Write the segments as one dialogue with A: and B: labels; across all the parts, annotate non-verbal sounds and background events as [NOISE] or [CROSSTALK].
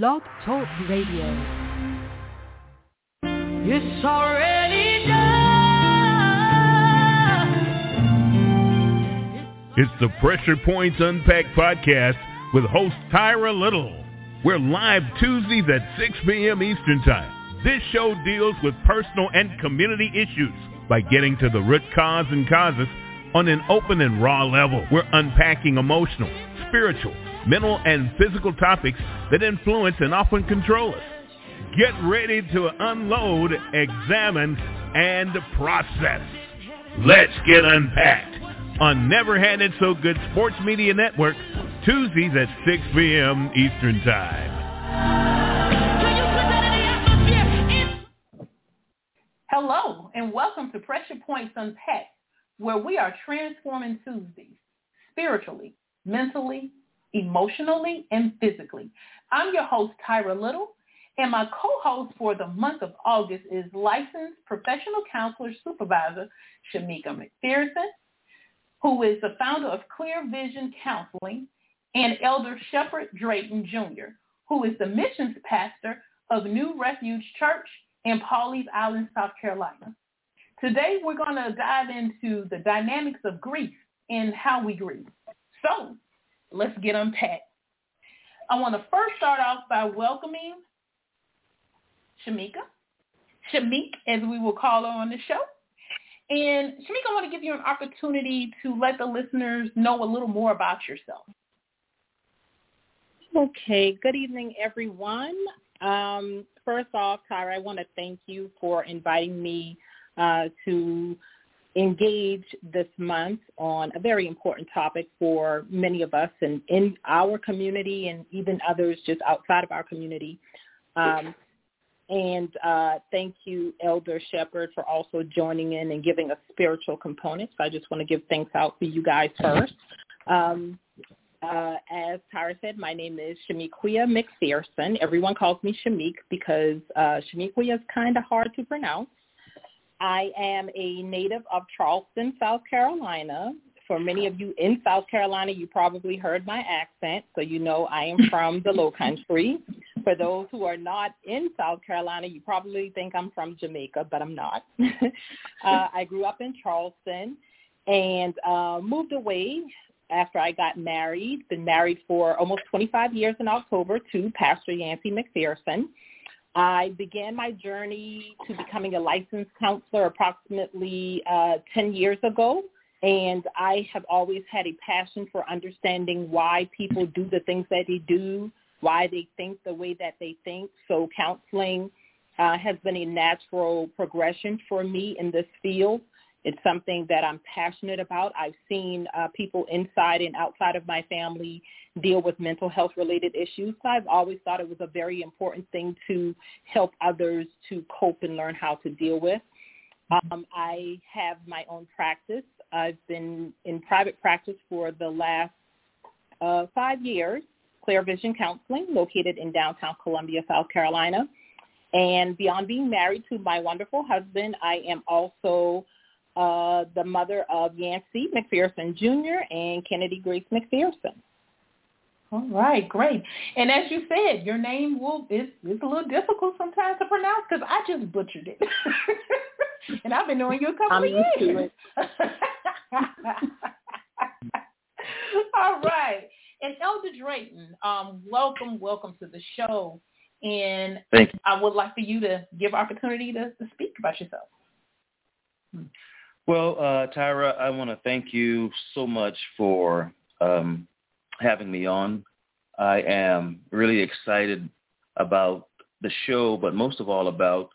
A: Blog Talk Radio.
B: It's already done.
C: It's the Pressure Points Unpacked podcast with host Tyra Little. We're live Tuesdays at 6 p.m. Eastern Time. This show deals with personal and community issues by getting to the root cause and causes on an open and raw level. We're unpacking emotional, spiritual, mental, and physical topics that influence and often control us. Get ready to unload, examine, and process. Let's get unpacked on Never Had It So Good Sports Media Network, Tuesdays at 6 p.m. Eastern Time.
D: Hello, and welcome to Pressure Points Unpacked, where we are transforming Tuesdays spiritually, mentally, emotionally, and physically. I'm your host, Tyra Little, and my co-host for the month of August is licensed professional counselor supervisor Shamika McPherson, who is the founder of Clear Vision Counseling, and Elder Shepherd Drayton Jr., who is the missions pastor of New Refuge Church in Pawleys Island, South Carolina. Today we're going to dive into the dynamics of grief and how we grieve. So let's get unpacked. I want to first start off by welcoming Shamika, Shameek, as we will call her on the show. And Shamika, I want to give you an opportunity to let the listeners know a little more about yourself.
E: Okay. Good evening, everyone. Um, first off, Tyra, I want to thank you for inviting me uh, to engage this month on a very important topic for many of us and in our community and even others just outside of our community. Um, and uh, thank you, Elder Shepherd, for also joining in and giving a spiritual component. So I just want to give thanks out for you guys first. Um, uh, as Tyra said, my name is Shamiquia McPherson. Everyone calls me Shameek because uh, Shamiquia is kind of hard to pronounce. I am a native of Charleston, South Carolina. For many of you in South Carolina, you probably heard my accent, so you know I am from the Low Country. For those who are not in South Carolina, you probably think I'm from Jamaica, but I'm not. [LAUGHS] uh, I grew up in Charleston and uh, moved away after I got married. Been married for almost 25 years in October to Pastor Yancey McPherson. I began my journey to becoming a licensed counselor approximately uh, 10 years ago. And I have always had a passion for understanding why people do the things that they do, why they think the way that they think. So counseling uh, has been a natural progression for me in this field. It's something that I'm passionate about. I've seen uh, people inside and outside of my family deal with mental health related issues. So I've always thought it was a very important thing to help others to cope and learn how to deal with. Um, I have my own practice. I've been in private practice for the last uh, five years, Clear Vision Counseling, located in downtown Columbia, South Carolina. And beyond being married to my wonderful husband, I am also uh, the mother of Yancey McPherson Jr. and Kennedy Grace McPherson.
D: All right, great. And as you said, your name will is is a little difficult sometimes to pronounce because I just butchered it, [LAUGHS] and I've been knowing you a couple
E: I'm
D: of years. [LAUGHS] All right, and Elder Drayton, um, welcome, welcome to the show. And
F: Thank you.
D: I would like for you to give opportunity to, to speak about yourself.
F: Well, uh, Tyra, I want to thank you so much for um, having me on. I am really excited about the show, but most of all about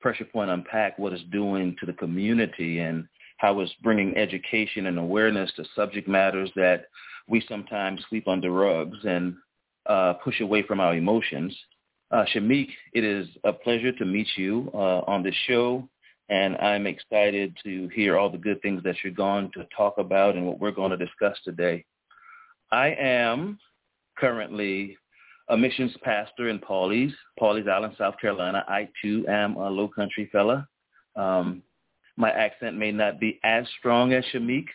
F: Pressure Point Unpack, what it's doing to the community and how it's bringing education and awareness to subject matters that we sometimes sweep under rugs and uh, push away from our emotions. Uh, Shameek, it is a pleasure to meet you uh, on this show and I'm excited to hear all the good things that you're going to talk about and what we're going to discuss today. I am currently a missions pastor in Pawleys, Pawleys Island, South Carolina. I too am a low country fella. Um, my accent may not be as strong as Shameek,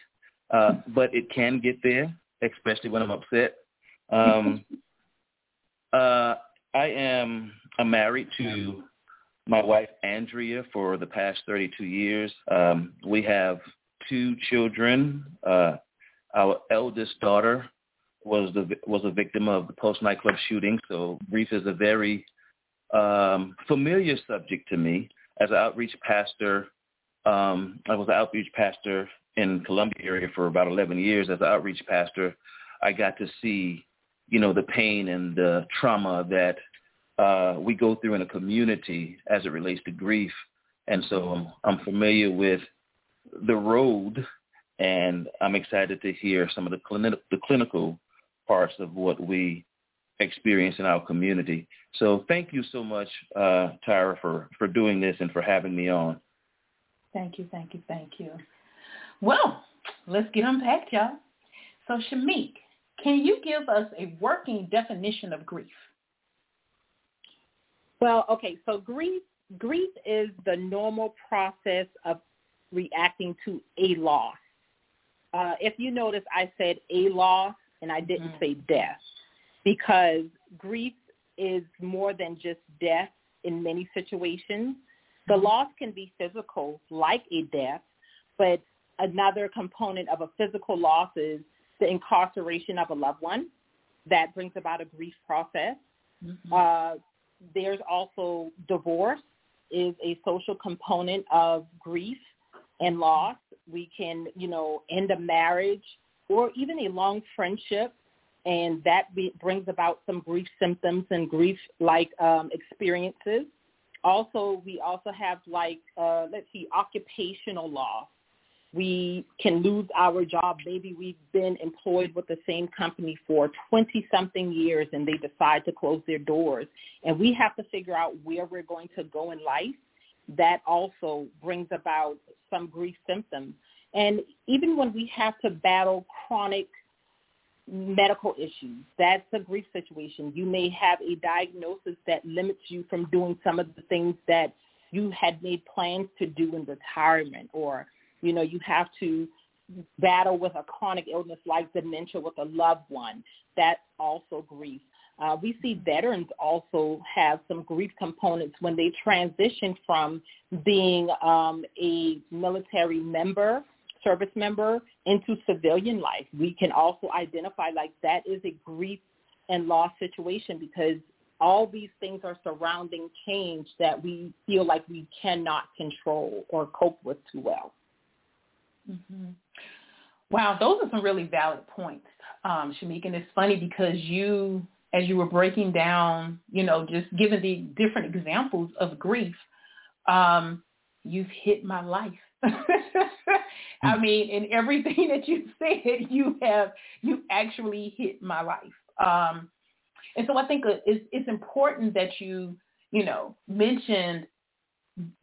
F: uh, but it can get there, especially when I'm upset. Um, [LAUGHS] uh, I am I'm married to my wife Andrea for the past 32 years. Um, we have two children. Uh, our eldest daughter was the was a victim of the post nightclub shooting, so grief is a very um, familiar subject to me. As an outreach pastor, um, I was an outreach pastor in Columbia area for about 11 years. As an outreach pastor, I got to see, you know, the pain and the trauma that uh, we go through in a community as it relates to grief. And so I'm, familiar with the road, and I'm excited to hear some of the, clini- the clinical parts of what we experience in our community. So thank you so much, uh, Tyra, for, for doing this and for having me on.
D: Thank you, thank you, thank you. Well, let's get unpacked, y'all. So Shameek, can you give us a working definition of grief?
E: Well, okay, so grief grief is the normal process of reacting to a loss. Uh, if you notice, I said a loss and I didn't mm-hmm. say death because grief is more than just death in many situations. The mm-hmm. loss can be physical, like a death, but another component of a physical loss is the incarceration of a loved one. That brings about a grief process. Mm-hmm. Uh, there's also divorce is a social component of grief and loss. We can, you know, end a marriage or even a long friendship, and that be, brings about some grief symptoms and grief-like um, experiences. Also, we also have like, uh, let's see, occupational loss we can lose our job. Maybe we've been employed with the same company for 20 something years and they decide to close their doors. And we have to figure out where we're going to go in life. That also brings about some grief symptoms. And even when we have to battle chronic medical issues, that's a grief situation. You may have a diagnosis that limits you from doing some of the things that you had made plans to do in retirement or you know, you have to battle with a chronic illness like dementia with a loved one. That's also grief. Uh, we see veterans also have some grief components when they transition from being um, a military member, service member, into civilian life. We can also identify like that is a grief and loss situation because all these things are surrounding change that we feel like we cannot control or cope with too well.
D: Mm-hmm. Wow, those are some really valid points, um, Shameek. And it's funny because you, as you were breaking down, you know, just giving the different examples of grief, um, you've hit my life. [LAUGHS] I hmm. mean, in everything [LAUGHS] that you said, you have you actually hit my life. Um, and so I think it's, it's important that you, you know, mentioned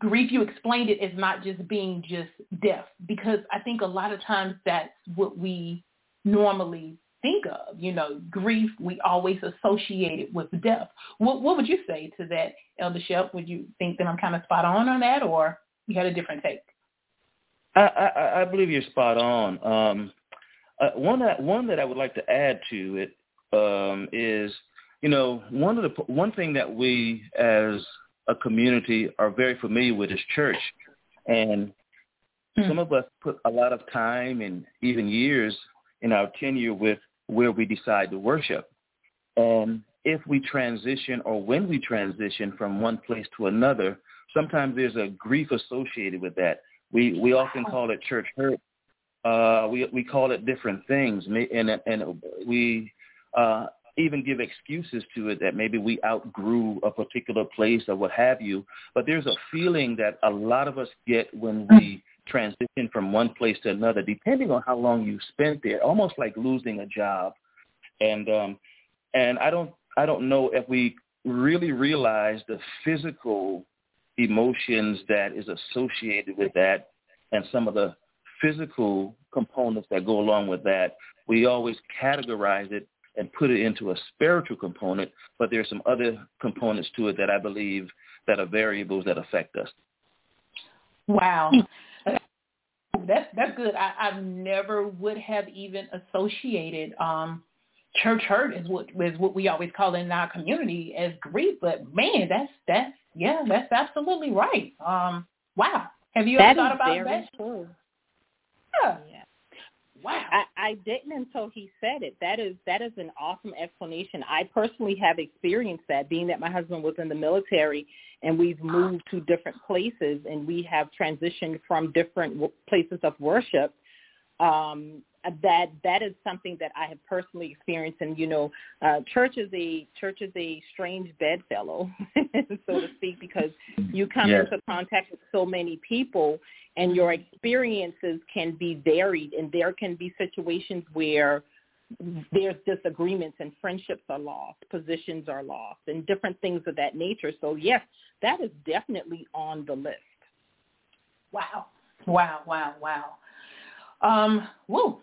D: grief you explained it as not just being just death because i think a lot of times that's what we normally think of you know grief we always associate it with death. What, what would you say to that elder shep? Would you think that i'm kind of spot on on that or you had a different take?
F: I i, I believe you're spot on. Um uh, one that one that i would like to add to it um is you know one of the one thing that we as a community are very familiar with is church. And mm. some of us put a lot of time and even years in our tenure with where we decide to worship. And if we transition or when we transition from one place to another, sometimes there's a grief associated with that. We we often call it church hurt. Uh, we we call it different things, and and we uh, even give excuses to it that maybe we outgrew a particular place or what have you. But there's a feeling that a lot of us get when we transition from one place to another, depending on how long you spent there, almost like losing a job. And um, and I don't I don't know if we really realize the physical emotions that is associated with that and some of the physical components that go along with that. We always categorize it and put it into a spiritual component, but there's some other components to it that I believe that are variables that affect us.
D: Wow. That's that's good. I, I never would have even associated um, church hurt is what is what we always call it in our community as grief. But man, that's that's yeah, that's absolutely right. Um, wow. Have you
E: that
D: ever thought about
E: that? True.
D: Yeah.
E: yeah.
D: Wow.
E: I, I didn't until he said it. That is that is an awesome explanation. I personally have experienced that, being that my husband was in the military and we've moved to different places and we have transitioned from different places of worship. Um, that that is something that I have personally experienced, and you know, uh, church is a church is a strange bedfellow, [LAUGHS] so to speak, because you come
F: yes.
E: into contact with so many people, and your experiences can be varied, and there can be situations where there's disagreements and friendships are lost, positions are lost, and different things of that nature. So yes, that is definitely on the list.
D: Wow, wow, wow, wow. Um, whoa.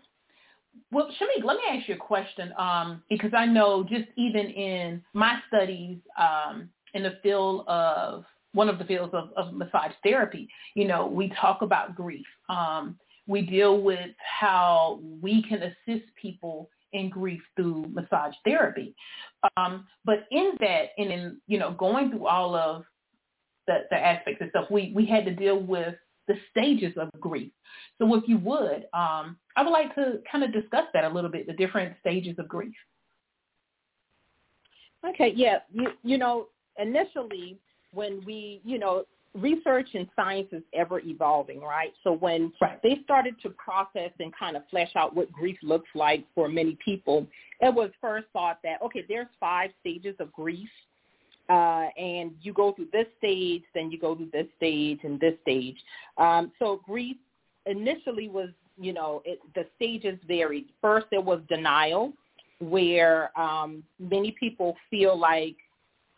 D: Well, Shameek, let me ask you a question um, because I know just even in my studies um, in the field of one of the fields of, of massage therapy, you know, we talk about grief. Um, we deal with how we can assist people in grief through massage therapy. Um, but in that, and in you know, going through all of the, the aspects of stuff, we we had to deal with the stages of grief. So if you would, um, I would like to kind of discuss that a little bit, the different stages of grief.
E: Okay, yeah. You, you know, initially when we, you know, research and science is ever evolving, right? So when
D: right.
E: they started to process and kind of flesh out what grief looks like for many people, it was first thought that, okay, there's five stages of grief uh, and you go through this stage, then you go through this stage and this stage. Um, so grief initially was, you know, it, the stages varied. First, there was denial, where um, many people feel like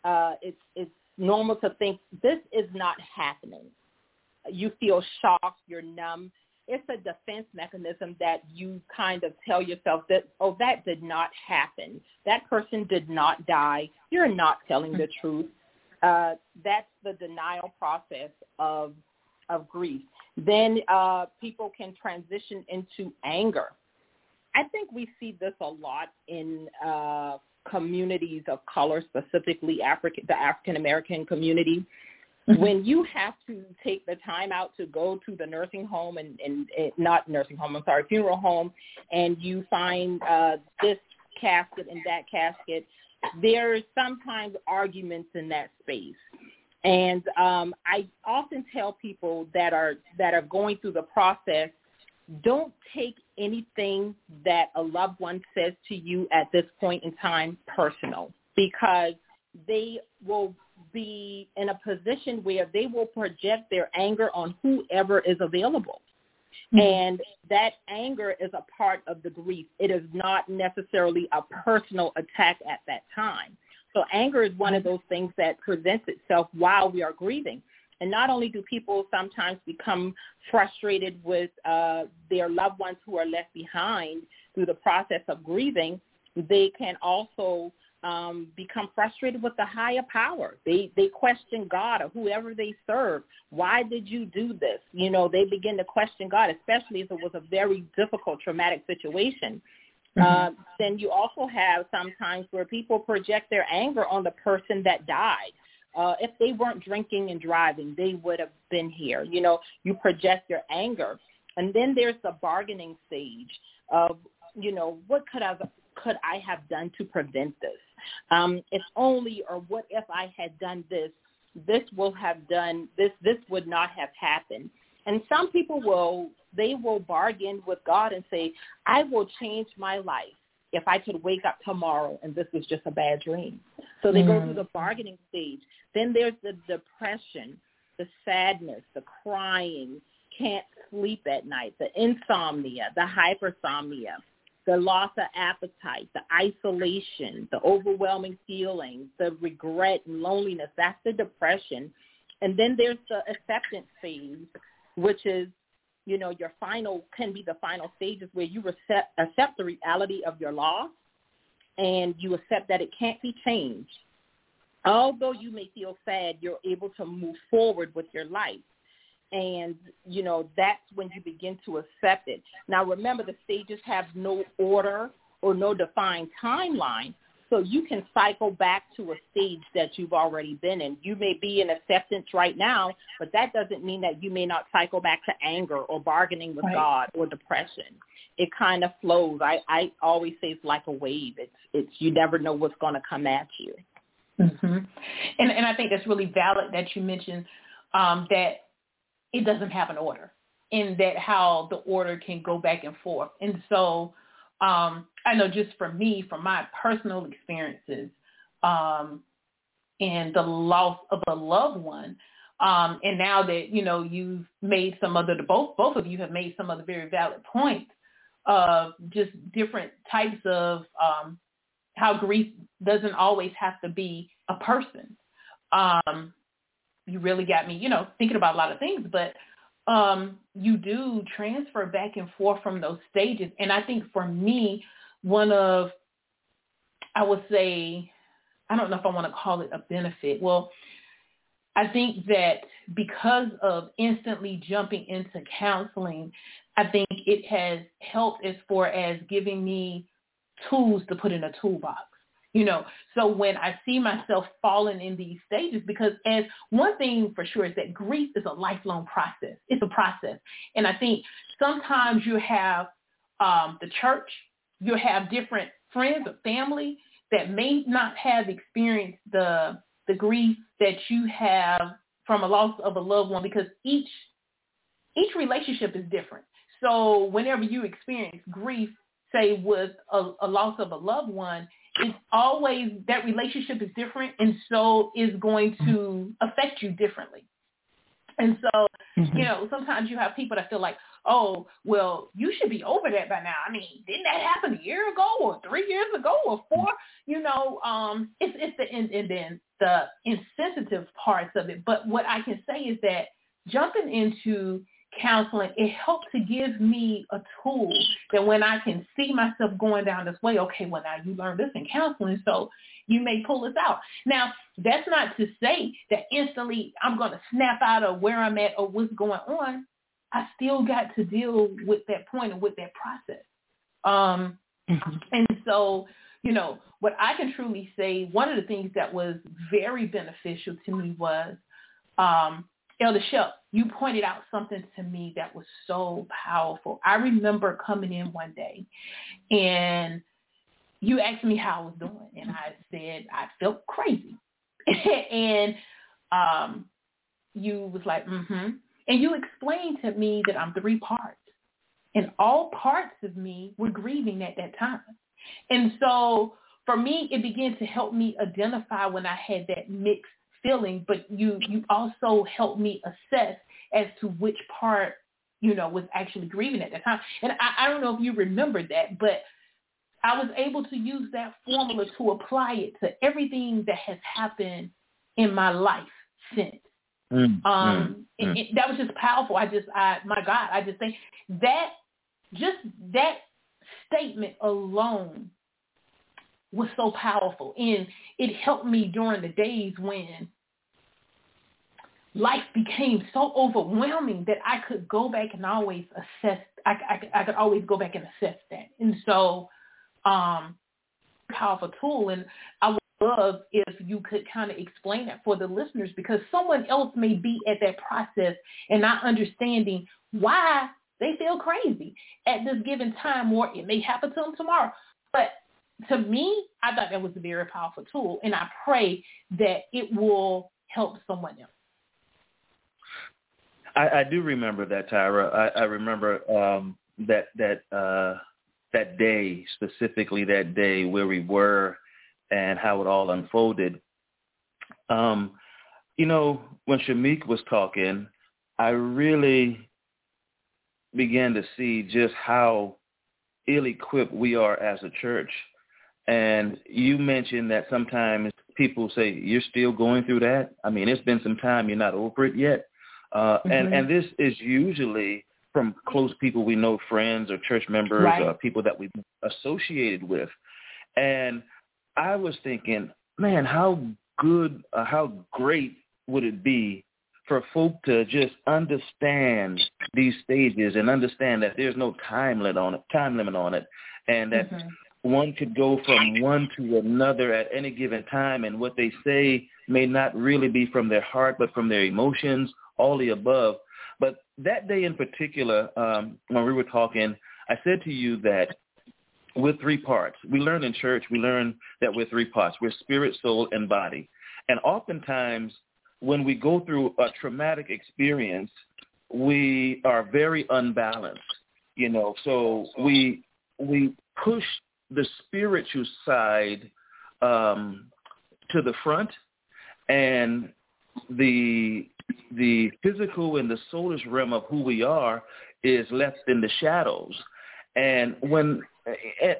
E: uh, it's it's normal to think this is not happening. You feel shocked, you're numb, it's a defense mechanism that you kind of tell yourself that, oh, that did not happen. That person did not die. You're not telling the [LAUGHS] truth. Uh, that's the denial process of of grief. Then uh, people can transition into anger. I think we see this a lot in uh, communities of color, specifically African, the African American community. When you have to take the time out to go to the nursing home and, and, and not nursing home, I'm sorry, funeral home, and you find uh, this casket and that casket, there's sometimes arguments in that space. And um, I often tell people that are that are going through the process, don't take anything that a loved one says to you at this point in time personal because they will be in a position where they will project their anger on whoever is available. Mm-hmm. And that anger is a part of the grief. It is not necessarily a personal attack at that time. So anger is one of those things that presents itself while we are grieving. And not only do people sometimes become frustrated with uh, their loved ones who are left behind through the process of grieving, they can also um, become frustrated with the higher power. They they question God or whoever they serve. Why did you do this? You know, they begin to question God, especially if it was a very difficult, traumatic situation. Mm-hmm. Uh, then you also have sometimes where people project their anger on the person that died. Uh, if they weren't drinking and driving, they would have been here. You know, you project your anger. And then there's the bargaining stage of, you know, what could I could I have done to prevent this? Um, if only or what if I had done this, this will have done this. This would not have happened. And some people will they will bargain with God and say, I will change my life if I could wake up tomorrow and this was just a bad dream. So they mm. go through the bargaining stage. Then there's the depression, the sadness, the crying, can't sleep at night, the insomnia, the hypersomnia, the loss of appetite, the isolation, the overwhelming feelings, the regret and loneliness. That's the depression. And then there's the acceptance phase, which is, you know, your final, can be the final stages where you accept, accept the reality of your loss and you accept that it can't be changed. Although you may feel sad, you're able to move forward with your life and you know that's when you begin to accept it now remember the stages have no order or no defined timeline. So you can cycle back to a stage that you've already been in. You may be in acceptance right now, but that doesn't mean that you may not cycle back to anger or bargaining with right. God or depression. It kind of flows. I, I always say it's like a wave. It's it's you never know what's going to come at you.
D: Mm-hmm. And and I think that's really valid that you mentioned um, that it doesn't have an order, in that how the order can go back and forth. And so um, I know just for me, from my personal experiences, um, and the loss of a loved one, um, and now that you know you've made some other both both of you have made some of the very valid points of just different types of um, how grief doesn't always have to be a person. Um, you really got me, you know, thinking about a lot of things, but um, you do transfer back and forth from those stages. And I think for me, one of, I would say, I don't know if I want to call it a benefit. Well, I think that because of instantly jumping into counseling, I think it has helped as far as giving me tools to put in a toolbox. You know, so when I see myself falling in these stages, because as one thing for sure is that grief is a lifelong process. It's a process. And I think sometimes you have um, the church, you have different friends or family that may not have experienced the the grief that you have from a loss of a loved one because each each relationship is different. So whenever you experience grief, say with a, a loss of a loved one, it's always that relationship is different and so is going to affect you differently. And so, mm-hmm. you know, sometimes you have people that feel like, oh, well, you should be over that by now. I mean, didn't that happen a year ago or three years ago or four? You know, um, it's it's the and, and then the insensitive parts of it. But what I can say is that jumping into counseling, it helped to give me a tool that when I can see myself going down this way, okay, well now you learned this in counseling, so you may pull this out. Now, that's not to say that instantly I'm going to snap out of where I'm at or what's going on. I still got to deal with that point and with that process. Um, mm-hmm. And so, you know, what I can truly say, one of the things that was very beneficial to me was um, Elder Shep, you pointed out something to me that was so powerful. I remember coming in one day and you asked me how I was doing and I said I felt crazy. [LAUGHS] and um you was like, mm-hmm. And you explained to me that I'm three parts. And all parts of me were grieving at that time. And so for me, it began to help me identify when I had that mixed feeling, but you you also helped me assess as to which part you know was actually grieving at that time. And I, I don't know if you remember that, but I was able to use that formula to apply it to everything that has happened in my life since. Mm, um, mm, it, it, that was just powerful. I just, I, my God, I just think that, just that statement alone was so powerful. And it helped me during the days when life became so overwhelming that I could go back and always assess, I, I, I could always go back and assess that. And so, um, powerful tool. And I would love if you could kind of explain that for the listeners because someone else may be at that process and not understanding why they feel crazy at this given time or it may happen to them tomorrow. But to me, I thought that was a very powerful tool, and I pray that it will help someone else.
F: I, I do remember that, Tyra. I, I remember um, that that uh, that day specifically, that day where we were, and how it all unfolded. Um, you know, when Shameek was talking, I really began to see just how ill-equipped we are as a church and you mentioned that sometimes people say you're still going through that. I mean, it's been some time. You're not over it yet. Uh, mm-hmm. And and this is usually from close people we know, friends or church members right. or people that we've associated with. And I was thinking, man, how good, uh, how great would it be for folk to just understand these stages and understand that there's no time limit on it, time limit on it, and that mm-hmm one could go from one to another at any given time, and what they say may not really be from their heart, but from their emotions, all the above. But that day in particular, um, when we were talking, I said to you that we're three parts. We learn in church, we learn that we're three parts. We're spirit, soul, and body. And oftentimes, when we go through a traumatic experience, we are very unbalanced. You know, so we we push the spiritual side um, to the front, and the the physical and the soulish realm of who we are is left in the shadows. And when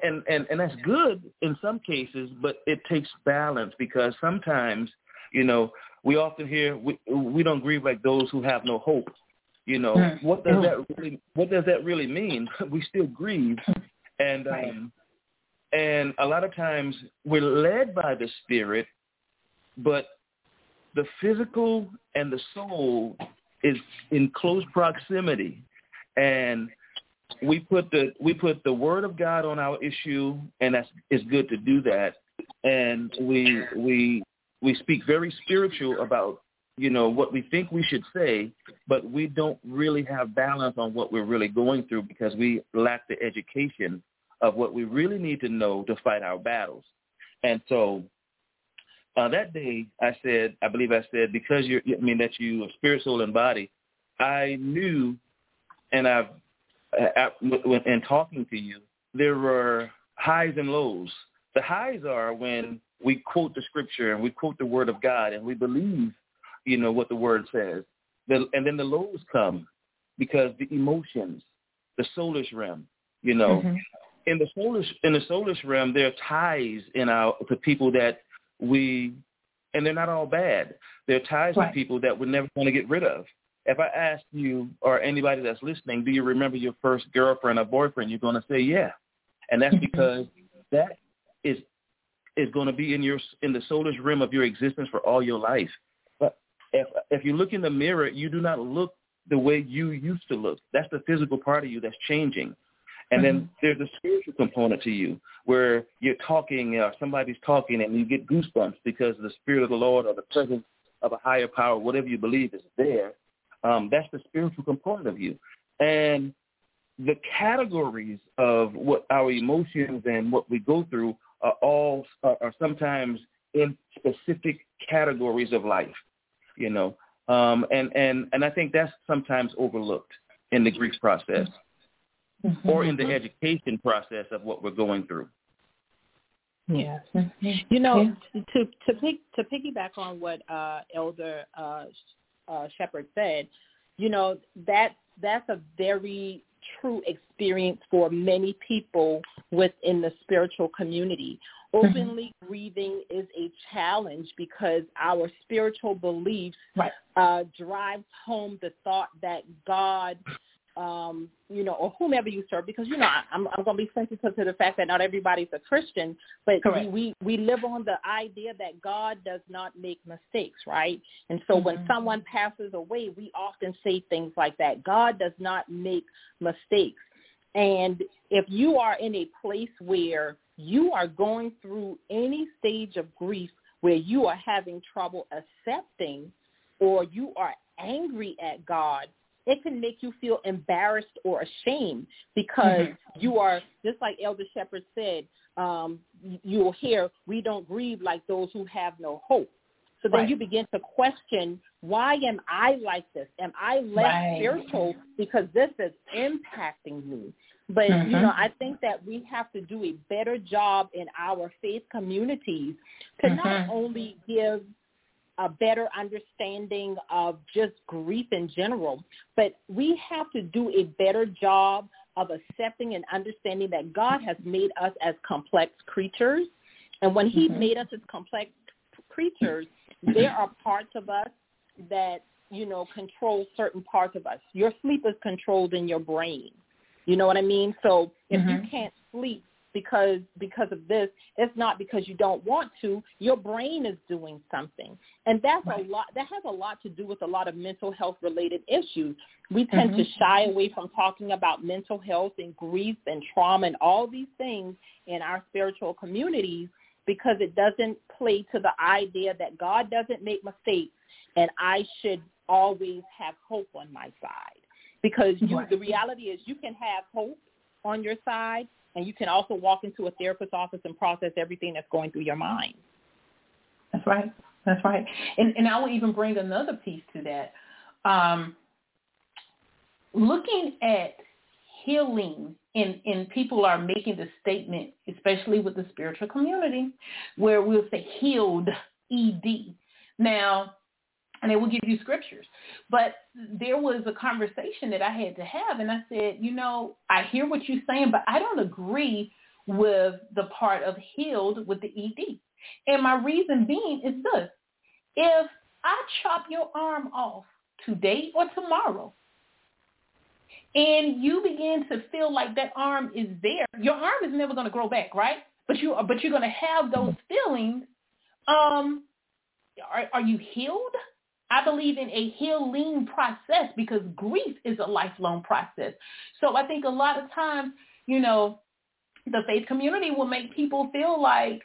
F: and and and that's good in some cases, but it takes balance because sometimes, you know, we often hear we we don't grieve like those who have no hope. You know, mm. what does that really what does that really mean? [LAUGHS] we still grieve, and um, and a lot of times we're led by the spirit, but the physical and the soul is in close proximity, and we put the we put the word of God on our issue, and that's it's good to do that. And we we we speak very spiritual about you know what we think we should say, but we don't really have balance on what we're really going through because we lack the education of what we really need to know to fight our battles. And so uh, that day, I said, I believe I said, because you're, I mean, that you are spirit, soul, and body, I knew, and I've in talking to you, there were highs and lows. The highs are when we quote the scripture and we quote the word of God and we believe, you know, what the word says. The, and then the lows come because the emotions, the soulish realm, you know. Mm-hmm. In the soulish in the soulish realm, there are ties in our to people that we, and they're not all bad. There are ties right. to people that we're never going to get rid of if I ask you or anybody that's listening, do you remember your first girlfriend or boyfriend? You're going to say yeah, and that's mm-hmm. because that is is going to be in your in the soulish rim of your existence for all your life. But if if you look in the mirror, you do not look the way you used to look. That's the physical part of you that's changing. And mm-hmm. then there's a spiritual component to you where you're talking or somebody's talking and you get goosebumps because the spirit of the Lord or the presence of a higher power, whatever you believe is there. Um, that's the spiritual component of you. And the categories of what our emotions and what we go through are all are, are sometimes in specific categories of life, you know. Um, and, and, and I think that's sometimes overlooked in the grief process mm-hmm. or in the education process of what we're going through.
E: Yes. Mm-hmm. You know, yeah. to to pick, to piggyback on what uh, Elder uh, uh, Shepherd said, you know that that's a very true experience for many people within the spiritual community. Mm-hmm. Openly grieving is a challenge because our spiritual beliefs right. uh, drives home the thought that God um, you know, or whomever you serve, because you know I'm I'm going to be sensitive to the fact that not everybody's a Christian, but we, we we live on the idea that God does not make mistakes, right? And so mm-hmm. when someone passes away, we often say things like that. God does not make mistakes, and if you are in a place where you are going through any stage of grief where you are having trouble accepting or you are angry at God it can make you feel embarrassed or ashamed because mm-hmm. you are just like Elder Shepherd said. Um, you will hear, "We don't grieve like those who have no hope." So then right. you begin to question, why am I like this? Am I less right. spiritual because this is impacting me? But mm-hmm. you know, I think that we have to do a better job in our faith communities to mm-hmm. not only give a better understanding of just grief in general. But we have to do a better job of accepting and understanding that God has made us as complex creatures. And when he mm-hmm. made us as complex creatures, there are parts of us that, you know, control certain parts of us. Your sleep is controlled in your brain. You know what I mean? So if mm-hmm. you can't sleep, because because of this. It's not because you don't want to. Your brain is doing something, and that's right. a lot. That has a lot to do with a lot of mental health related issues. We tend mm-hmm. to shy away from talking about mental health and grief and trauma and all these things in our spiritual communities because it doesn't play to the idea that God doesn't make mistakes and I should always have hope on my side. Because you, right. the reality is you can have hope on your side and you can also walk into a therapist's office and process everything that's going through your mind.
D: That's right. That's right. And, and I will even bring another piece to that. Um, looking at healing and, and people are making the statement, especially with the spiritual community, where we'll say healed, ED. Now, and they will give you scriptures. But there was a conversation that I had to have, and I said, you know, I hear what you're saying, but I don't agree with the part of healed with the ED. And my reason being is this. If I chop your arm off today or tomorrow, and you begin to feel like that arm is there, your arm is never going to grow back, right? But you, but you're going to have those feelings. Um, are, are you healed? I believe in a healing process because grief is a lifelong process. So I think a lot of times, you know, the faith community will make people feel like,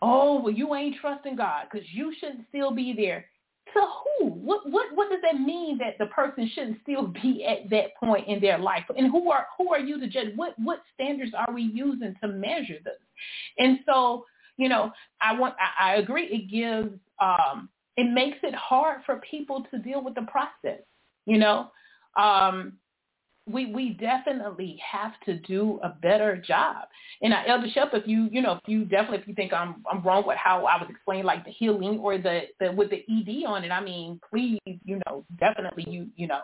D: oh, well, you ain't trusting God because you should still be there. To who? What what what does that mean that the person shouldn't still be at that point in their life? And who are who are you to judge? What what standards are we using to measure this? And so, you know, I want I, I agree. It gives um, it makes it hard for people to deal with the process. You know, um, we we definitely have to do a better job. And uh, Elder Shep, if you you know if you definitely if you think I'm I'm wrong with how I was explaining like the healing or the, the with the ED on it, I mean please you know definitely you you know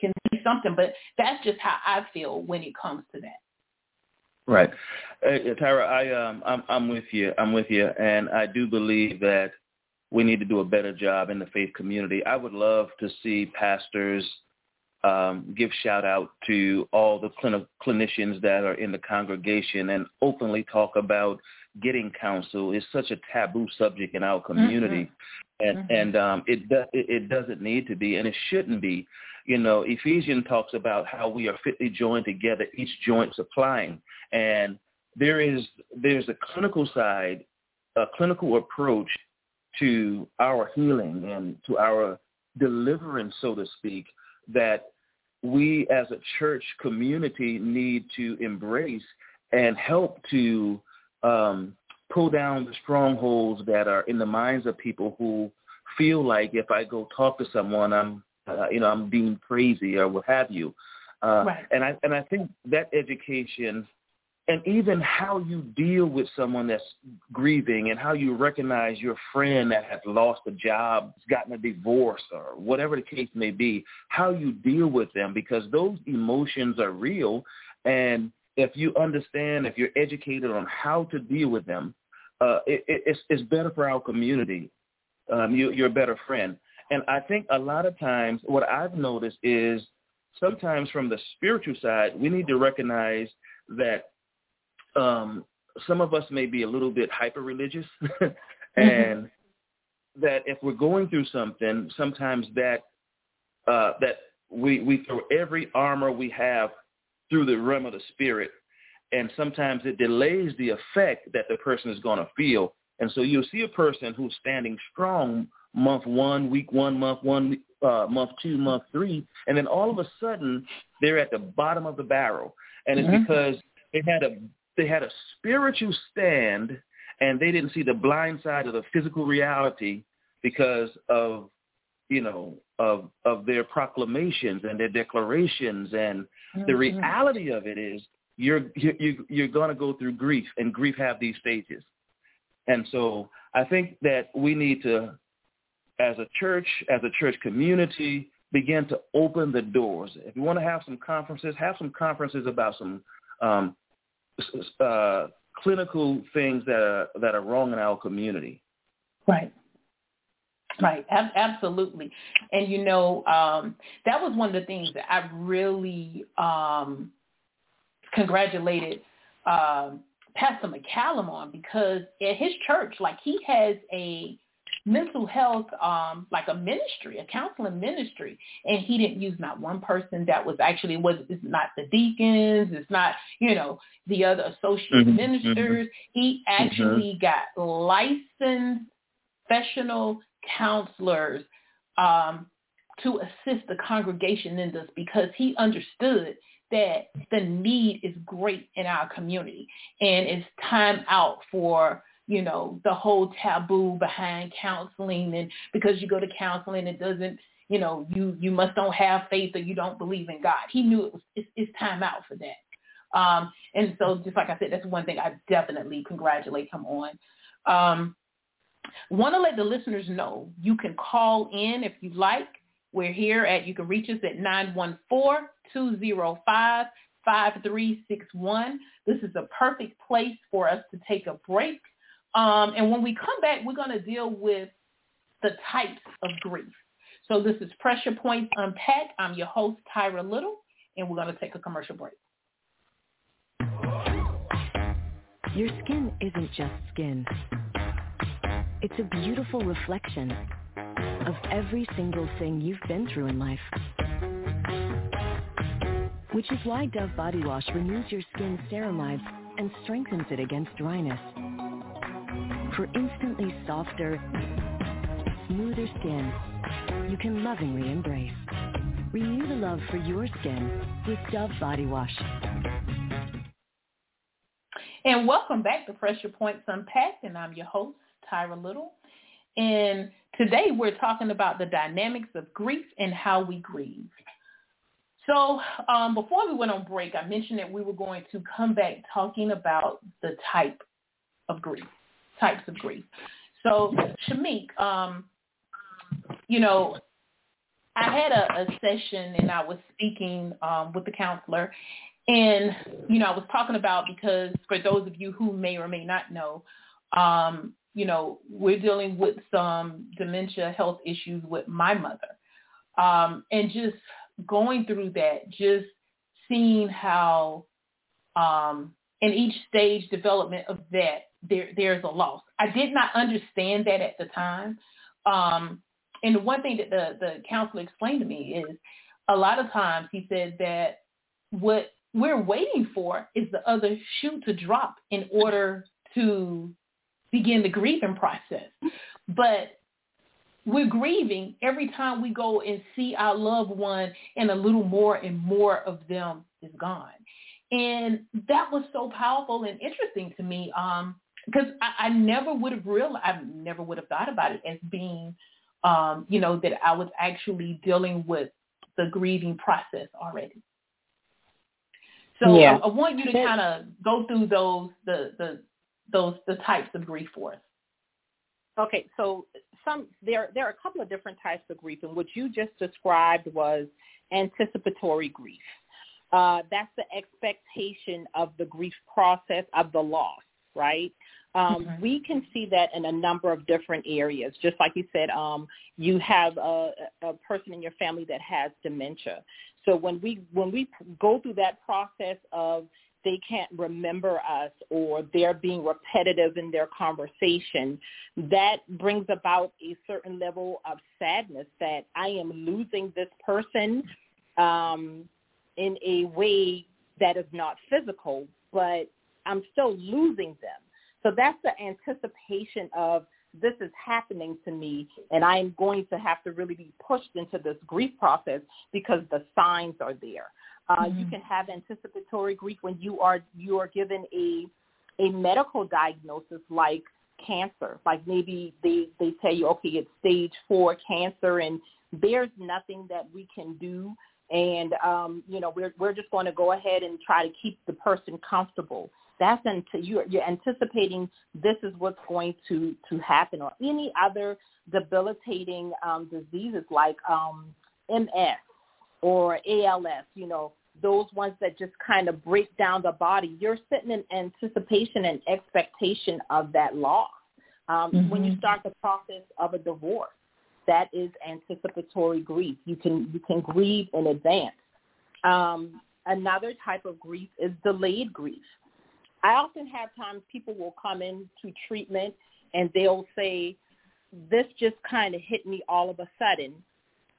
D: can say something, but that's just how I feel when it comes to that.
F: Right, uh, Tyra, I um I'm I'm with you. I'm with you, and I do believe that we need to do a better job in the faith community. I would love to see pastors um, give shout out to all the clin- clinicians that are in the congregation and openly talk about getting counsel. It's such a taboo subject in our community, mm-hmm. and mm-hmm. and um, it do- it doesn't need to be, and it shouldn't be. You know, Ephesians talks about how we are fitly joined together, each joint supplying, and there is there's a clinical side, a clinical approach to our healing and to our deliverance, so to speak, that we as a church community need to embrace and help to um, pull down the strongholds that are in the minds of people who feel like if I go talk to someone, I'm, uh, you know, I'm being crazy or what have you. Uh, right. And I and I think that education and even how you deal with someone that's grieving and how you recognize your friend that has lost a job, gotten a divorce or whatever the case may be, how you deal with them because those emotions are real. And if you understand, if you're educated on how to deal with them, uh, it, it's, it's better for our community. Um, you, you're a better friend. And I think a lot of times what I've noticed is sometimes from the spiritual side, we need to recognize that um, some of us may be a little bit hyper religious, [LAUGHS] and mm-hmm. that if we're going through something, sometimes that uh, that we we throw every armor we have through the realm of the spirit, and sometimes it delays the effect that the person is going to feel. And so you'll see a person who's standing strong month one, week one, month one, uh, month two, month three, and then all of a sudden they're at the bottom of the barrel, and it's mm-hmm. because they had a they had a spiritual stand and they didn't see the blind side of the physical reality because of you know of of their proclamations and their declarations. And mm-hmm. the reality of it is you're you you're going to go through grief and grief have these stages. And so i think that we need to as a church as a church community begin to open the doors. If you want to have some conferences have some conferences about some um, uh, clinical things that are that are wrong in our community.
D: Right. Right, Ab- absolutely. And you know, um, that was one of the things that I really um, congratulated um, Pastor McCallum on because at his church, like he has a mental health, um, like a ministry, a counseling ministry, and he didn't use not one person that was actually was it's not the deacons, it's not you know the other associate mm-hmm, ministers. Mm-hmm. He actually mm-hmm. got licensed professional counselors um, to assist the congregation in this because he understood that the need is great in our community and it's time out for you know the whole taboo behind counseling. And because you go to counseling it doesn't you know you you must don't have faith or you don't believe in god. He knew it was it's, it's time out for that. Um and so just like i said that's one thing i definitely congratulate him on. Um want to let the listeners know you can call in if you like. We're here at you can reach us at 914-205 5361. This is a perfect place for us to take a break um, and when we come back, we're going to deal with the types of grief. So this is Pressure Points Unpacked. I'm your host, Tyra Little, and we're going to take a commercial break.
A: Your skin isn't just skin. It's a beautiful reflection of every single thing you've been through in life. Which is why Dove Body Wash renews your skin's ceramides and strengthens it against dryness for instantly softer, smoother skin you can lovingly embrace. Renew the love for your skin with Dove Body Wash.
D: And welcome back to Pressure Points Unpacked, and I'm your host, Tyra Little. And today we're talking about the dynamics of grief and how we grieve. So um, before we went on break, I mentioned that we were going to come back talking about the type of grief types of grief. So Shameek, um, you know, I had a, a session and I was speaking um, with the counselor and, you know, I was talking about because for those of you who may or may not know, um, you know, we're dealing with some dementia health issues with my mother. Um, and just going through that, just seeing how um, in each stage development of that, there there's a loss. I did not understand that at the time. Um, and the one thing that the, the counselor explained to me is a lot of times he said that what we're waiting for is the other shoe to drop in order to begin the grieving process. But we're grieving every time we go and see our loved one and a little more and more of them is gone. And that was so powerful and interesting to me. Um, because I, I never would have realized, I never would have thought about it as being, um, you know, that I was actually dealing with the grieving process already. So yeah. I, I want you to kind of go through those the the those the types of grief for us.
E: Okay, so some there there are a couple of different types of grief, and what you just described was anticipatory grief. Uh, that's the expectation of the grief process of the loss, right? Um, mm-hmm. We can see that in a number of different areas. Just like you said, um, you have a, a person in your family that has dementia. So when we when we go through that process of they can't remember us or they're being repetitive in their conversation, that brings about a certain level of sadness that I am losing this person um, in a way that is not physical, but I'm still losing them. So that's the anticipation of this is happening to me and I'm going to have to really be pushed into this grief process because the signs are there. Uh, mm-hmm. You can have anticipatory grief when you are you are given a a medical diagnosis like cancer. Like maybe they they tell you, okay, it's stage four cancer, and there's nothing that we can do, and um, you know we're we're just going to go ahead and try to keep the person comfortable that's until you're, you're anticipating this is what's going to, to happen or any other debilitating um, diseases like um, MS or ALS, you know, those ones that just kind of break down the body. You're sitting in anticipation and expectation of that loss. Um, mm-hmm. When you mm-hmm. start the process of a divorce, that is anticipatory grief. You can you can grieve in advance. Um, another type of grief is delayed grief. I often have times people will come into treatment and they'll say, this just kind of hit me all of a sudden,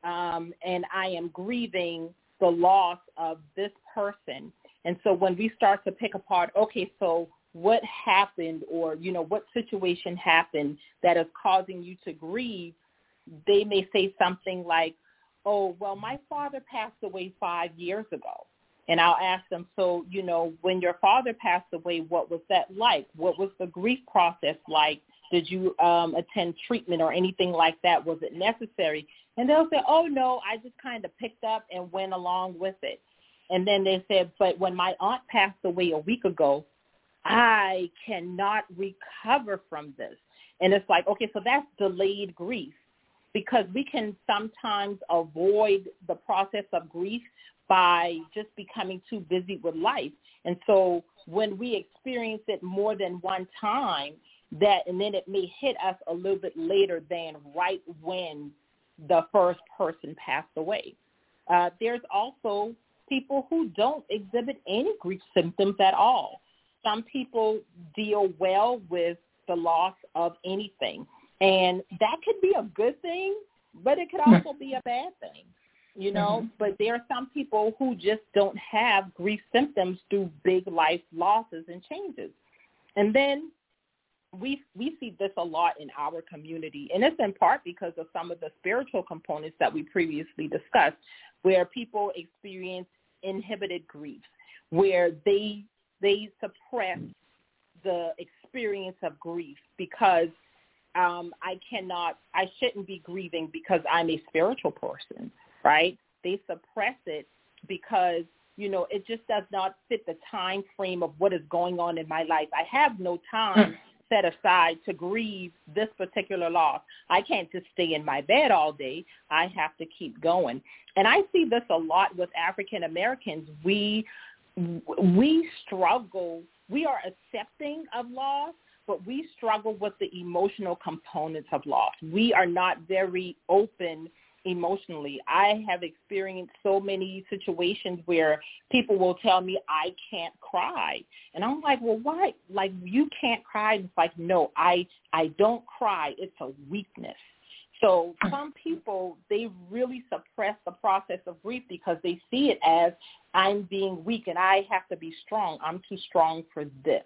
E: um, and I am grieving the loss of this person. And so when we start to pick apart, okay, so what happened or, you know, what situation happened that is causing you to grieve, they may say something like, oh, well, my father passed away five years ago. And I'll ask them, so, you know, when your father passed away, what was that like? What was the grief process like? Did you um, attend treatment or anything like that? Was it necessary? And they'll say, oh, no, I just kind of picked up and went along with it. And then they said, but when my aunt passed away a week ago, I cannot recover from this. And it's like, okay, so that's delayed grief because we can sometimes avoid the process of grief by just becoming too busy with life. And so when we experience it more than one time, that and then it may hit us a little bit later than right when the first person passed away. Uh, there's also people who don't exhibit any grief symptoms at all. Some people deal well with the loss of anything. And that could be a good thing, but it could also be a bad thing you know, mm-hmm. but there are some people who just don't have grief symptoms through big life losses and changes. And then we we see this a lot in our community, and it's in part because of some of the spiritual components that we previously discussed, where people experience inhibited grief, where they they suppress the experience of grief because um, I cannot, I shouldn't be grieving because I'm a spiritual person right? They suppress it because you know it just does not fit the time frame of what is going on in my life. I have no time hmm. set aside to grieve this particular loss. I can't just stay in my bed all day. I have to keep going. And I see this a lot with African Americans. We we struggle. We are accepting of loss, but we struggle with the emotional components of loss. We are not very open emotionally. I have experienced so many situations where people will tell me I can't cry. And I'm like, well, why? Like, you can't cry? It's like, no, I, I don't cry. It's a weakness. So some people, they really suppress the process of grief because they see it as I'm being weak and I have to be strong. I'm too strong for this.